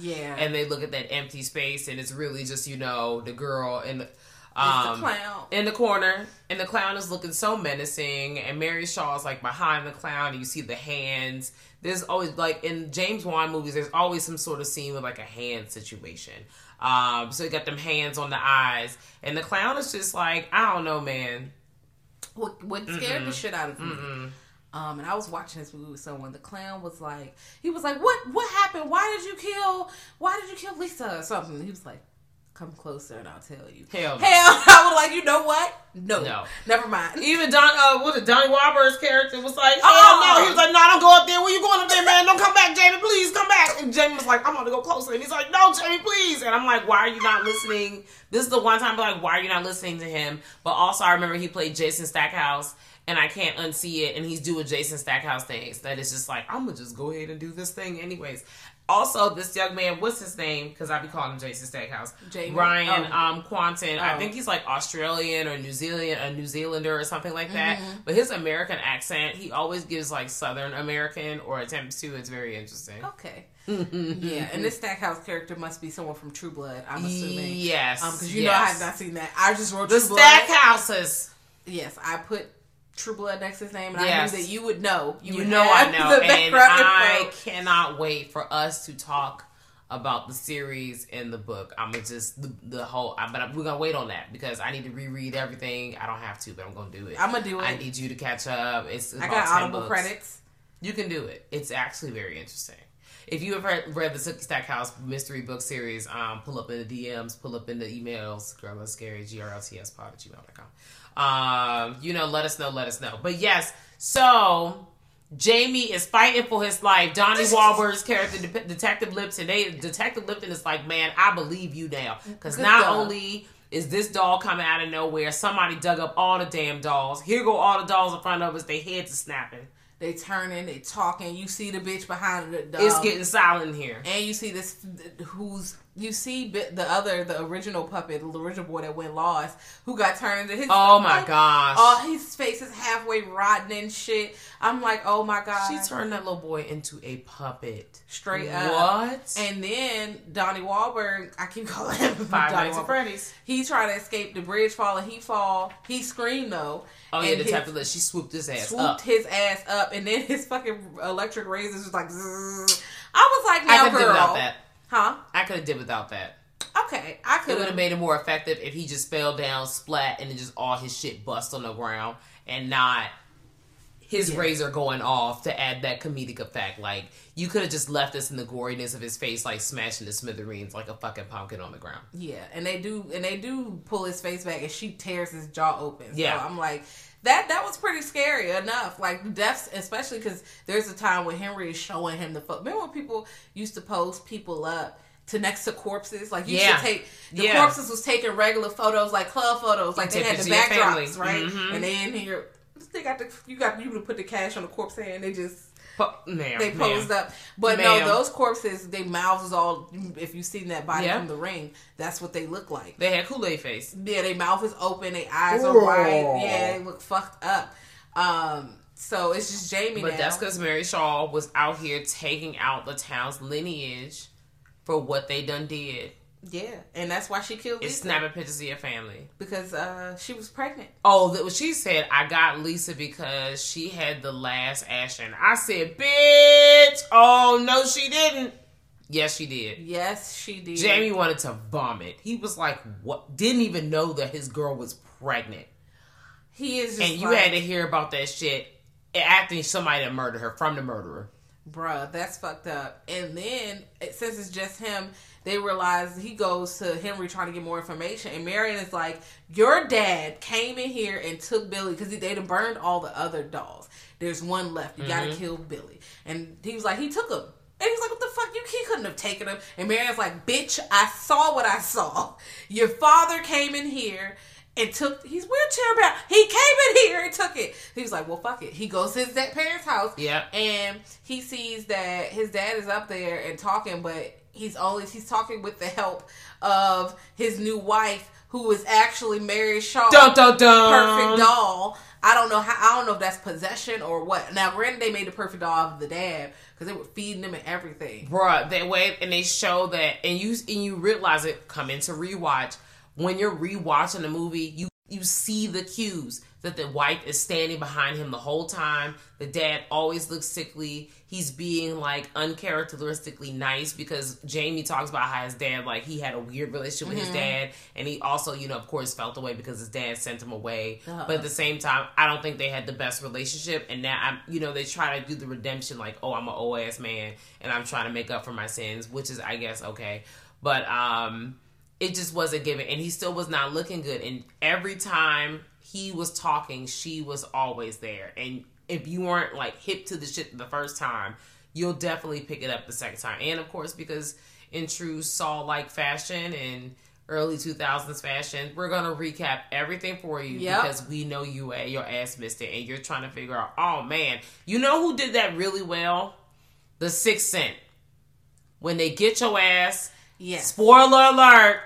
D: Yeah,
E: and they look at that empty space and it's really just you know the girl and the, um,
D: the clown.
E: in the corner and the clown is looking so menacing and mary shaw is like behind the clown and you see the hands there's always like in james wan movies there's always some sort of scene with like a hand situation um so you got them hands on the eyes and the clown is just like i don't know man
D: what, what scared the shit out of me. Um, and I was watching this movie with someone. The clown was like, he was like, "What? What happened? Why did you kill? Why did you kill Lisa or something?" He was like, "Come closer and I'll tell you."
E: Hell no.
D: hell! I was like, you know what? No,
E: No.
D: never mind.
E: even Don, uh, what the Donnie Wahlberg's character was like, hell
D: Oh.
E: no. He was like, no, don't go up there. Where you going up there, man? Don't come back, Jamie. Please come back. And Jamie was like, I'm gonna go closer. And he's like, no, Jamie, please. And I'm like, why are you not listening? This is the one time, I'm like, why are you not listening to him? But also, I remember he played Jason Stackhouse. And I can't unsee it, and he's doing Jason Stackhouse things. That is just like I'm gonna just go ahead and do this thing, anyways. Also, this young man, what's his name? Because I be calling him Jason Stackhouse.
D: Jamie?
E: Ryan
D: Oh.
E: um, Kwanten. I
D: Oh.
E: think he's like Australian or New Zealand, a New Zealander or something like that.
D: Mm-hmm.
E: But his American accent, he always gives like Southern American or attempts to. It's very interesting.
D: Okay. yeah, and this Stackhouse character must be someone from True Blood. I'm assuming.
E: Yes,
D: Um, because you know I have not seen that. I just wrote
E: The
D: True Blood. Yes, I put True Blood next his name, and
E: Yes.
D: I knew that you would know.
E: You,
D: would
E: know I know,
D: the
E: and I
D: info.
E: cannot wait for us to talk about the series and the book. I'm gonna just the, the whole. I, but we're gonna wait on that because I need to reread everything. I don't have to, but I'm gonna do it.
D: I'm gonna do it.
E: I need you to catch up. It's
D: I
E: about
D: got
E: 10
D: audible
E: books.
D: credits.
E: You can do it. It's actually very interesting. If you have read, the Sookie Stackhouse mystery book series, um, pull up in the DMs, pull up in the emails, girl that's scary, grlts pod at gmail.com. Um, you know, let us know, let us know. But yes, so Jamie is fighting for his life. Donnie Wahlberg's character, De- Detective Lipton, they Detective Lipton is like, man, I believe you now. Because not
D: dog.
E: only is this doll coming out of nowhere, somebody dug up all the damn dolls. Here go all the dolls in front of us, their heads are snapping.
D: They turning, they talking. You see the bitch behind the. the
E: It's getting silent here.
D: and you see this who's you see the other the original puppet the original boy that went lost who got turned into his
E: Oh my
D: like,
E: gosh.
D: oh his face is halfway rotten and shit i'm like oh my god
E: She turned that little boy into a puppet.
D: straight up
E: What?
D: and then Donnie Wahlberg, I keep calling him
E: Five
D: Donnie
E: Nights at Freddy's.
D: He tried to escape the bridge fall and he fall. He screamed though.
E: Oh yeah, Detective
D: his-
E: Lip. She swooped his ass
D: swooped
E: up.
D: his ass up, and then his fucking electric razors was like. Zzz. I was like, now,
E: I
D: girl,
E: did without that.
D: Huh?
E: I could have did without that.
D: Okay, I could.
E: It would have made it more effective if he just fell down, splat, and then just all his shit bust on the ground, and not his
D: Yeah.
E: razor going off to add that comedic effect. Like you could have just left us in the goriness of his face, like smashing the smithereens like a fucking pumpkin on the ground.
D: Yeah, and they do, and they do pull his face back, and she tears his jaw open.
E: Yeah.
D: so I'm like, that that was pretty scary enough. Like deaths, especially because there's a time when Henry is showing him the. Fo- Remember when people used to post people up to next to corpses? Like you
E: Yeah.
D: should take the
E: Yeah.
D: corpses was taking regular photos, like club photos, like they had the
E: pictures of your
D: backdrops, right?
E: Mhm.
D: And they in here. They got the you got you to put the cash on the corpse hand. They just
E: But, ma'am,
D: they
E: ma'am.
D: posed up. But
E: Ma'am.
D: no, those corpses, they mouths is all. If you've seen that body
E: Yeah.
D: from the ring, that's what they look like.
E: They had Kool Aid face.
D: Yeah, their mouth is open, their eyes are wide. Yeah, they look fucked up. Um, so it's just Jamie
E: But
D: now.
E: that's because Mary Shaw was out here taking out the town's lineage for what they done did.
D: Yeah, and that's why she killed
E: It's
D: Lisa
E: snapping pictures of your family.
D: because uh, she was pregnant.
E: Oh, that what she said. I got Lisa because she had the last Ashen. I said, "Bitch!" Oh no, she didn't. Yes, she did.
D: Yes, she did.
E: Jamie wanted to vomit. He was like, "What?" Didn't even know that his girl was pregnant,
D: he is just
E: and you
D: like,
E: had to hear about that shit after somebody had murdered her from the murderer.
D: Bruh, that's fucked up. And then since it's just him, they realize he goes to Henry trying to get more information, and Marion is like, "Your dad came in here and took Billy because they'd have burned all the other dolls. There's one left. You gotta
E: Mm-hmm.
D: kill Billy." And he was like, "He took him." And he's like, "What the fuck? You he couldn't have taken him." And Marion's like, "Bitch, I saw what I saw. Your father came in here." And took he's wheelchair bound. He came in here and took it. He was like, "Well, fuck it." He goes to his parents' house.
E: Yep.
D: And he sees that his dad is up there and talking, but he's only he's talking with the help of his new wife, who is actually Mary Shaw,
E: Dun, dun, dun.
D: perfect doll. I don't know how. I don't know if that's possession or what. Now, granted, they made the perfect doll of the dad because they were feeding him and everything.
E: Bruh, they wait and they show that and you and you realize it come into rewatch. When you're rewatching the movie, you you see the cues that the wife is standing behind him the whole time. The dad always looks sickly. He's being like uncharacteristically nice because Jamie talks about how his dad like he had a weird relationship with his dad and he also, you know, of course felt away because his dad sent him away. But at the same time, I don't think they had the best relationship and now I'm you know, they try to do the redemption like, oh, I'm an old ass man and I'm trying to make up for my sins, which is I guess okay. But um it just wasn't given and he still was not looking good and every time he was talking she was always there and if you weren't like hip to the shit the first time you'll definitely pick it up the second time and of course because in true saw like fashion and early 2000s fashion we're gonna recap everything for you
D: Yep.
E: because we know you uh, your ass missed it and you're trying to figure out oh man you know who did that really well the Sixth Sense when they get your ass
D: Yes.
E: Spoiler alert.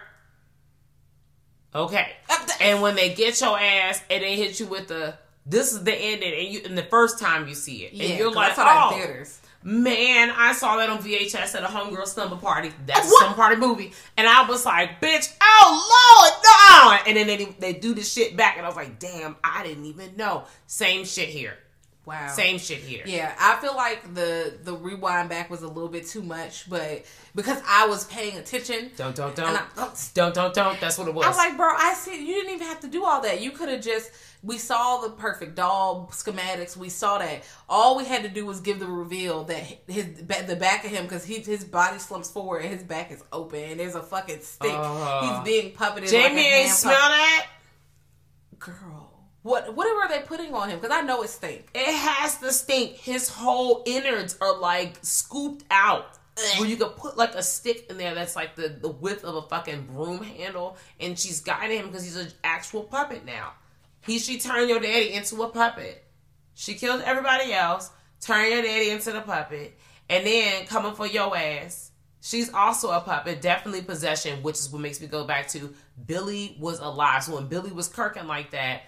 E: Okay. And when they get your ass and they hit you with the this is the ending and you and the first time you see it.
D: Yeah,
E: and you're like,
D: I saw that
E: oh,
D: theaters.
E: man, I saw that on VHS at a homegirl slumber party. That's a
D: What?
E: slumber party movie. And I was like, bitch, oh Lord, no. And then they, they do the shit back and I was like, damn, I didn't even know. Same shit here.
D: Wow.
E: Same shit here.
D: Yeah, I feel like the the rewind back was a little bit too much, but because I was paying attention,
E: Don't don't don't
D: I-
E: don't don't don't. That's what it was.
D: I was like, bro, I see you didn't even have to do all that. You could have just we saw the perfect doll schematics. We saw that. All we had to do was give the reveal that his the back of him because he his body slumps forward and his back is open and there's a fucking stick.
E: Uh,
D: He's being puppeted.
E: Jamie
D: like
E: ain't smell that.
D: Girl, what whatever are they putting on him? Because I know it stink.
E: It has to stink. His whole innards are like scooped out. Where you could put like a stick in there that's like the, the width of a fucking broom handle, and she's guiding him because he's an actual puppet now. He she turned your daddy into a puppet. She killed everybody else, turned your daddy into the puppet, and then coming for your ass. She's also a puppet, definitely possession, which is what makes me go back to Billy was alive. So when Billy was kirking like that,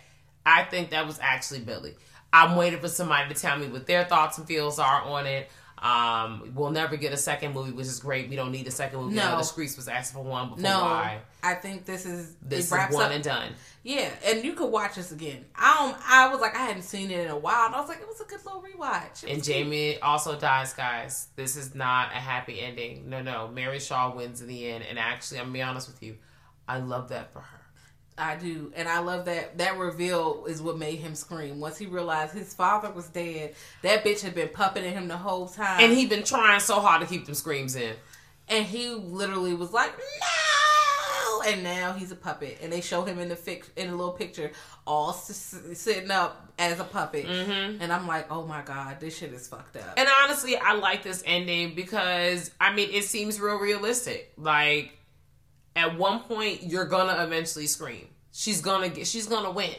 E: I think that was actually Billy. I'm waiting for somebody to tell me what their thoughts and feels are on it. Um, we'll never get a second movie, which is great. We don't need a second movie.
D: No.
E: The Screeks was asking for one before
D: No,
E: why.
D: I think this is
E: This is one
D: up.
E: and done.
D: Yeah, and you could watch this again. I don't. I was like, I hadn't seen it in a while, and I was like, it was a good little rewatch.
E: And
D: cute.
E: Jamie also dies, guys. This is not a happy ending. No, no. Mary Shaw wins in the end. And actually, I'm gonna be honest with you, I love that for her.
D: I do, and I love that that reveal is what made him scream. Once he realized his father was dead, that bitch had been puppeting him the whole time,
E: And he'd been trying so hard to keep them screams in.
D: and he literally was like, "No!" And now he's a puppet, and they show him in the fic- in a little picture, all s- sitting up as a puppet,
E: Mm-hmm.
D: and I'm like, "Oh my god, this shit is fucked up."
E: And honestly, I like this ending because I mean it seems real realistic. Like at one point you're gonna eventually scream. She's gonna get she's gonna win.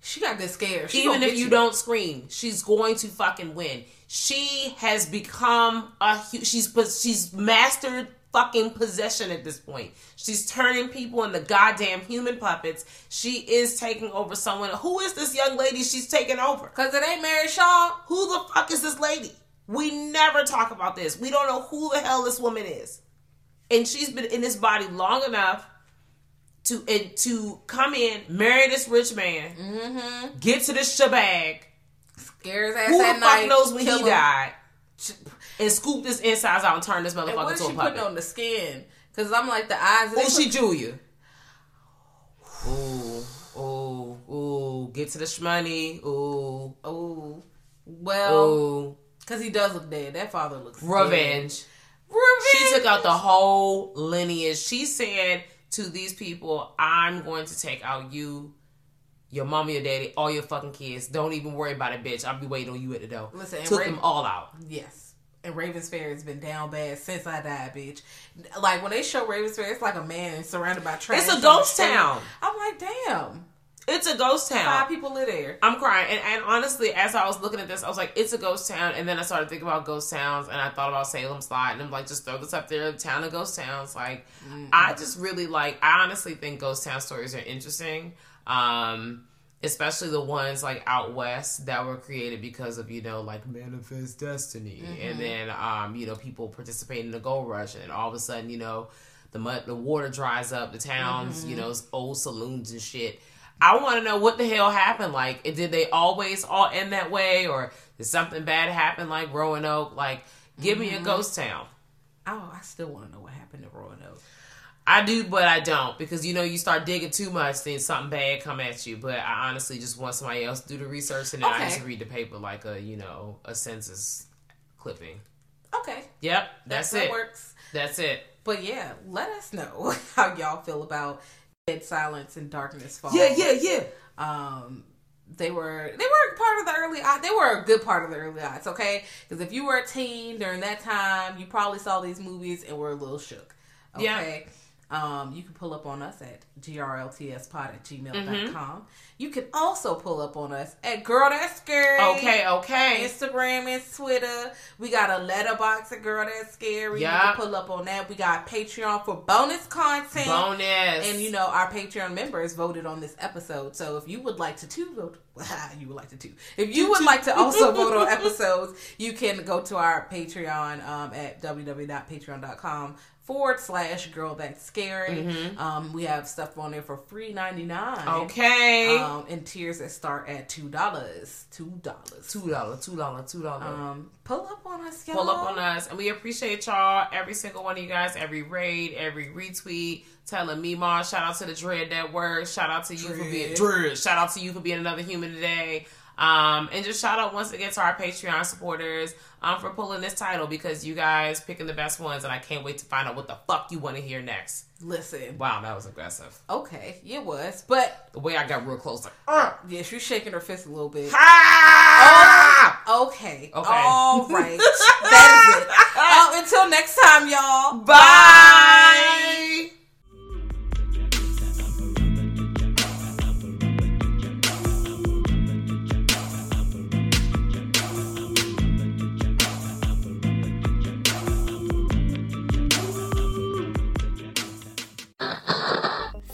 D: she got good scared. She
E: Even if
D: get
E: you, don't scream, she's going to fucking win. She has become a she's she's mastered fucking possession at this point. She's turning people into goddamn human puppets. She is taking over someone. Who is this young lady she's taking over?
D: Cause it ain't Mary Shaw.
E: Who the fuck is this lady? We never talk about this. We don't know who the hell this woman is. And she's been in this body long enough to and to come in, marry this rich man,
D: Mm-hmm.
E: get to this shabag.
D: Scares ass
E: Who the fuck
D: night.
E: knows when he
D: him.
E: died? And scoop this insides out and turn this
D: And
E: motherfucker
D: what is
E: to a
D: she putting on the skin? Cause I'm like the eyes.
E: Oh, she Julia. Ooh, ooh, ooh. Get to the shmoney. Ooh,
D: Oh, well, cause he does look dead. That father looks dead.
E: Revenge. She took out the whole lineage. She said to these people, I'm going to take out you, your mama, your daddy, all your fucking kids. Don't even worry about it, bitch. I'll be waiting on you at the door.
D: Listen, and
E: took
D: Raven-
E: them all out.
D: Yes. And Ravens Fair has been down bad since I died, bitch. Like when they show Ravens Fair, it's like a man surrounded by trash.
E: It's a ghost town.
D: I'm like, damn.
E: It's a ghost town.
D: Five people live there.
E: I'm crying. And, and honestly, as I was looking at this, I was like, it's a ghost town. And then I started thinking about ghost towns and I thought about Salem's Lot. And I'm like, just throw this up there, town of ghost towns. Like, I just really like, I honestly think ghost town stories are interesting. Um, especially the ones like out west that were created because of, you know, like manifest destiny. And then, um, you know, people participating in the gold rush. And all of a sudden, you know, the mud, the water dries up, the towns, you know, old saloons and shit. I want to know what the hell happened. Like, did they always all end that way, or did something bad happen, like Roanoke? Like, give me a mm-hmm. ghost town.
D: Oh, I still want to know what happened to Roanoke.
E: I do, but I don't because you know you start digging too much, then something bad come at you. But I honestly just want somebody else to do the research, and then I just read the paper like a you know a census clipping.
D: Okay,
E: Yep, that's
D: that
E: it.
D: works.
E: That's it.
D: But yeah, let us know how y'all feel about Dead Silence and Darkness Falls.
E: Yeah, yeah, yeah.
D: um they were they were part of the early odds. They were a good part of the early odds, okay? Because if you were a teen during that time, you probably saw these movies and were a little shook. Okay. Um, you can pull up on us at grltspod at gmail.com.
E: Mm-hmm.
D: You can also pull up on us at Girl That's Scary.
E: Okay, okay.
D: Instagram and Twitter. We got a Letterboxd at Girl That's Scary. You
E: Yeah.
D: can pull up on that. We got Patreon for bonus content.
E: Bonus.
D: And you know, our Patreon members voted on this episode. So if you would like to too vote, you would like to too. If you would like to also vote on episodes, you can go to our Patreon um, at www.patreon.com forward slash girl that's scary.
E: Mm-hmm.
D: Um, we have stuff on there for free ninety nine.
E: Okay.
D: Um, and tiers that start at two dollars. Two dollars.
E: two dollar, two dollar, two dollar.
D: Um, pull up on us, y'all.
E: Pull up on us, and we appreciate y'all. Every single one of you guys, every raid, every retweet, telling me, Ma, shout out to the Dread Network. Shout out to you for being Dread. Shout out to you for being another human today. Um, and just shout out once again to our Patreon supporters um, for pulling this title because you guys picking the best ones, and I can't wait to find out what the fuck you want to hear next.
D: Listen.
E: Wow, that was aggressive.
D: Okay, it was, but
E: The way I got real close, like, "Ugh."
D: yeah, she's shaking her fist a little bit.
E: ah!
D: Okay.
E: Okay.
D: All right. that is it. Um, until next time, y'all.
E: Bye.